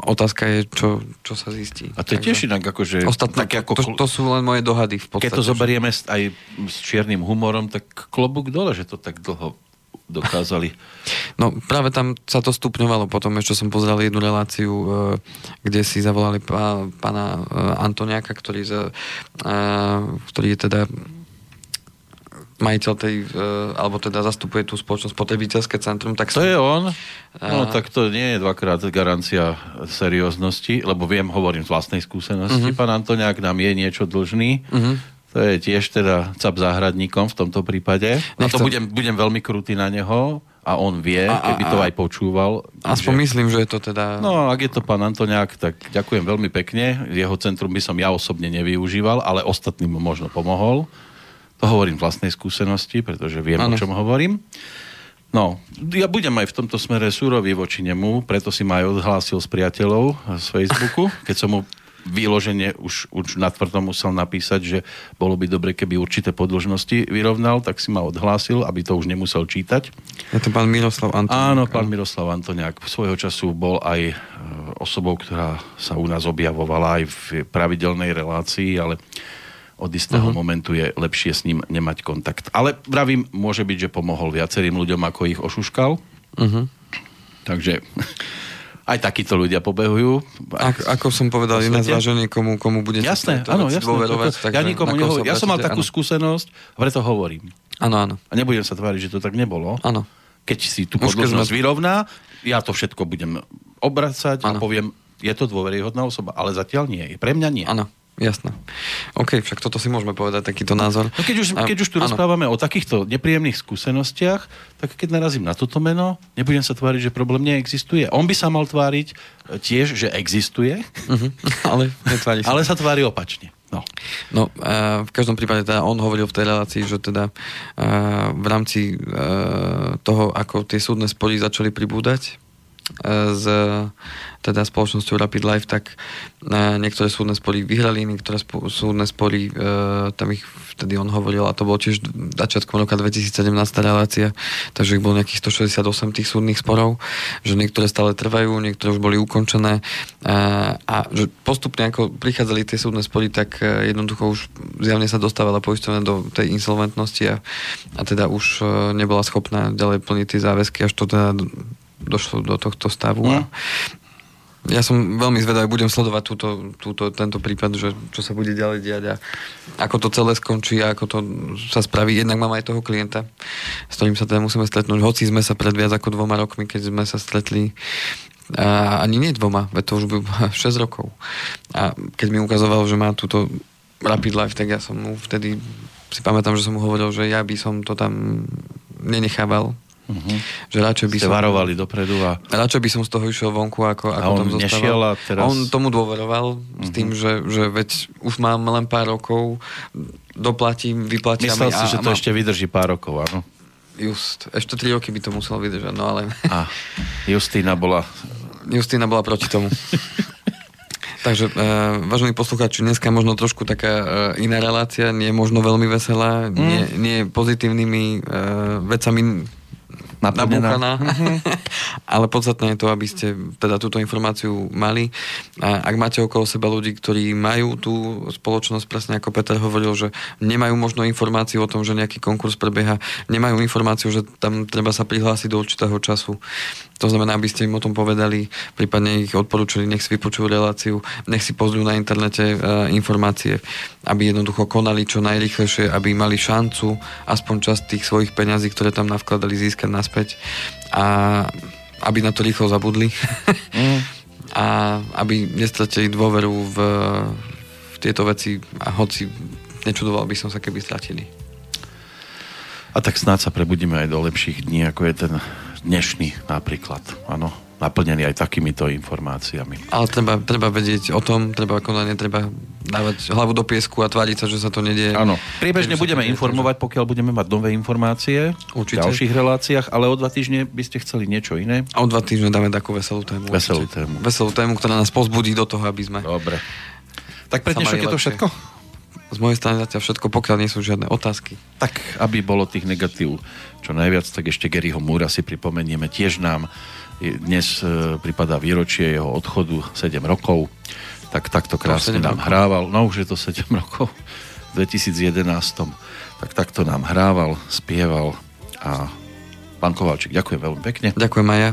Speaker 1: Otázka je, čo, čo sa zistí.
Speaker 2: A to je tiež inak akože...
Speaker 1: Ostatné,
Speaker 2: tak ako,
Speaker 1: to, to sú len moje dohady v podstate.
Speaker 2: keď to zoberieme aj s čiernym humorom, tak klobúk dole, že to tak dlho dokázali.
Speaker 1: No práve tam sa to stupňovalo potom, ešte som pozrel jednu reláciu, e, kde si zavolali pá, pána e, Antoniaka, ktorý, za, e, ktorý je teda majiteľ tej, e, alebo teda zastupuje tú spoločnosť Potrebiteľské centrum, tak
Speaker 2: To je on? No tak to nie je dvakrát garancia serióznosti, lebo viem, hovorím z vlastnej skúsenosti. Pán Antoniak nám je niečo dlžný. To je tiež teda cap záhradníkom v tomto prípade. A to budem, budem veľmi krutý na neho a on vie,
Speaker 1: A- a-
Speaker 2: keby to aj počúval.
Speaker 1: aspoň
Speaker 2: že-
Speaker 1: myslím, že je to teda...
Speaker 2: No, ak je to pán Antoniak, tak ďakujem veľmi pekne. Jeho centrum by som ja osobne nevyužíval, ale ostatným možno pomohol. To hovorím vlastnej skúsenosti, pretože viem,
Speaker 1: Áno.
Speaker 2: o čom hovorím. No, ja budem aj v tomto smere súrový voči nemu, preto si ma aj odhlásil z priateľov z Facebooku, keď som mu výloženie už, už natvrdo musel napísať, že bolo by dobre, keby určité podložnosti vyrovnal, tak si ma odhlásil, aby to už nemusel čítať.
Speaker 1: Je to pán Miroslav Antoniak.
Speaker 2: Áno, pán Miroslav Antoniak svojho času bol aj e, osobou, ktorá sa u nás objavovala aj v pravidelnej relácii, ale od istého uh-huh. momentu je lepšie s ním nemať kontakt. Ale vravím, môže byť, že pomohol viacerým ľuďom, ako ich ošuškal.
Speaker 1: Uh-huh.
Speaker 2: Takže aj takíto ľudia pobehujú.
Speaker 1: Ak, ako som povedal,
Speaker 2: Po
Speaker 1: je na zváženie, komu, komu bude
Speaker 2: Jasné,
Speaker 1: to
Speaker 2: áno, jasné.
Speaker 1: dôverovať.
Speaker 2: Ja nikomu
Speaker 1: sa
Speaker 2: Ja som mal takú
Speaker 1: áno.
Speaker 2: skúsenosť, a preto hovorím.
Speaker 1: Áno, áno,
Speaker 2: A nebudem sa tváriť, že to tak nebolo.
Speaker 1: áno.
Speaker 2: keď si
Speaker 1: keď
Speaker 2: podložnosť
Speaker 1: sme-
Speaker 2: vyrovná, ja to všetko budem obracať a
Speaker 1: Áno.
Speaker 2: poviem, je to dôveryhodná osoba, ale zatiaľ nie. Pre mňa nie.
Speaker 1: Áno, jasné. OK, však toto si môžeme povedať, takýto názor.
Speaker 2: No keď už,
Speaker 1: A-
Speaker 2: keď už tu
Speaker 1: áno.
Speaker 2: rozprávame o takýchto nepríjemných skúsenostiach, tak keď narazím na toto meno, nebudem sa tváriť, že problém neexistuje. On by sa mal tváriť e, tiež, že existuje,
Speaker 1: Mhm, ale netvári sa.
Speaker 2: ale sa tvári opačne. No.
Speaker 1: No, uh, v každom prípade teda on hovoril v tej relácii, že teda uh, v rámci uh, toho, ako tie súdne spory začali pribúdať s teda spoločnosťou Rapid Life, tak uh, niektoré súdne spory vyhrali, niektoré súdne spory, uh, tam ich vtedy on hovoril, a to bolo tiež začiatkom roka 2017 tá relácia, takže ich bolo nejakých 168 tých súdnych sporov, že niektoré stále trvajú, niektoré už boli ukončené a, a že postupne ako prichádzali tie súdne spory, tak e, jednoducho už zjavne sa dostávala poisťovňa do tej insolventnosti a, a teda už e, nebola schopná ďalej plniť tie záväzky, až to teda došlo do tohto stavu. A, ja som veľmi zvedavý, budem sledovať túto, túto, tento prípad, že čo sa bude ďalej diať a ako to celé skončí a ako to sa spraví. Jednak mám aj toho klienta, s ktorým sa teda musíme stretnúť. Hoci sme sa pred viac ako dvoma rokmi, keď sme sa stretli a ani nie dvoma, veď to už by 6 rokov. A keď mi ukazoval, že má túto Rapid Life, tak ja som mu vtedy si pamätám, že som mu hovoril, že ja by som to tam nenechával.
Speaker 2: Uh-huh.
Speaker 1: Že radšej by
Speaker 2: Ste
Speaker 1: som...
Speaker 2: varovali dopredu a
Speaker 1: Radšej by som z toho išiel vonku, ako, ako
Speaker 2: on
Speaker 1: tam
Speaker 2: nešiel a teraz-
Speaker 1: On tomu dôveroval s tým, že, že veď už mám len pár rokov, doplatím, vyplatím.
Speaker 2: myslel
Speaker 1: a,
Speaker 2: si, že
Speaker 1: a
Speaker 2: to
Speaker 1: mám-
Speaker 2: ešte vydrží pár rokov, áno.
Speaker 1: Just, ešte 3 roky by to musel vydržať, no ale
Speaker 2: A Justína bola...
Speaker 1: Justína bola proti tomu. Takže, uh, vážení poslucháči, dneska možno trošku taká uh, iná relácia, nie možno veľmi veselá, mm. nie, nie pozitívnymi uh, vecami
Speaker 2: Naplnená.
Speaker 1: nabúchaná, ale podstatné je to, aby ste teda túto informáciu mali. A ak máte okolo seba ľudí, ktorí majú tú spoločnosť, presne ako Peter hovoril, že nemajú možno informáciu o tom, že nejaký konkurs prebieha, nemajú informáciu, že tam treba sa prihlásiť do určitého času. To znamená, aby ste im o tom povedali, prípadne ich odporúčili, nech si vypočujú reláciu, nech si pozrú na internete e, informácie, aby jednoducho konali čo najrychlejšie, aby mali šancu aspoň časť tých svojich peňazí, ktoré tam navkladali, získať naspäť a aby na to rýchlo zabudli
Speaker 2: Mm.
Speaker 1: a aby nestratili dôveru v, v tieto veci a hoci nečudoval by som sa, keby stratili.
Speaker 2: A tak snáď sa prebudíme aj do lepších dní, ako je ten dnešný napríklad. Áno, naplnený aj takýmito informáciami.
Speaker 1: Ale treba, treba vedieť o tom, treba konať, netreba dávať hlavu do piesku a tváriť sa, že sa to nedieje.
Speaker 2: Áno, priebežne budeme informovať, pokiaľ budeme mať nové informácie
Speaker 1: Určite.
Speaker 2: v ďalších reláciách, ale o dva týždne by ste chceli niečo iné.
Speaker 1: A o dva týždne dáme takú veselú tému.
Speaker 2: Veselú
Speaker 1: určite.
Speaker 2: tému.
Speaker 1: Veselú tému, ktorá nás pozbudí do toho, aby sme...
Speaker 2: Dobre. Tak pre dnešok je to všetko?
Speaker 1: Z mojej strany zatiaľ všetko, pokiaľ nie sú žiadne otázky.
Speaker 2: Tak, aby bolo tých negatív čo najviac, tak ešte Garyho Múra si pripomenieme. Tiež nám dnes e, pripadá výročie jeho odchodu 7 rokov. Tak takto krásne
Speaker 1: 7
Speaker 2: nám
Speaker 1: rokov.
Speaker 2: hrával. No už je to 7 rokov. V 2011. Tak takto nám hrával, spieval a pán Kovalčík, ďakujem veľmi pekne.
Speaker 1: Ďakujem aj ja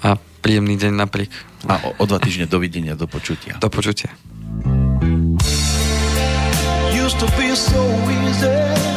Speaker 1: a príjemný deň napriek.
Speaker 2: A o, o dva týždne dovidenia, do počutia.
Speaker 1: Do počutia.
Speaker 3: used to be so easy.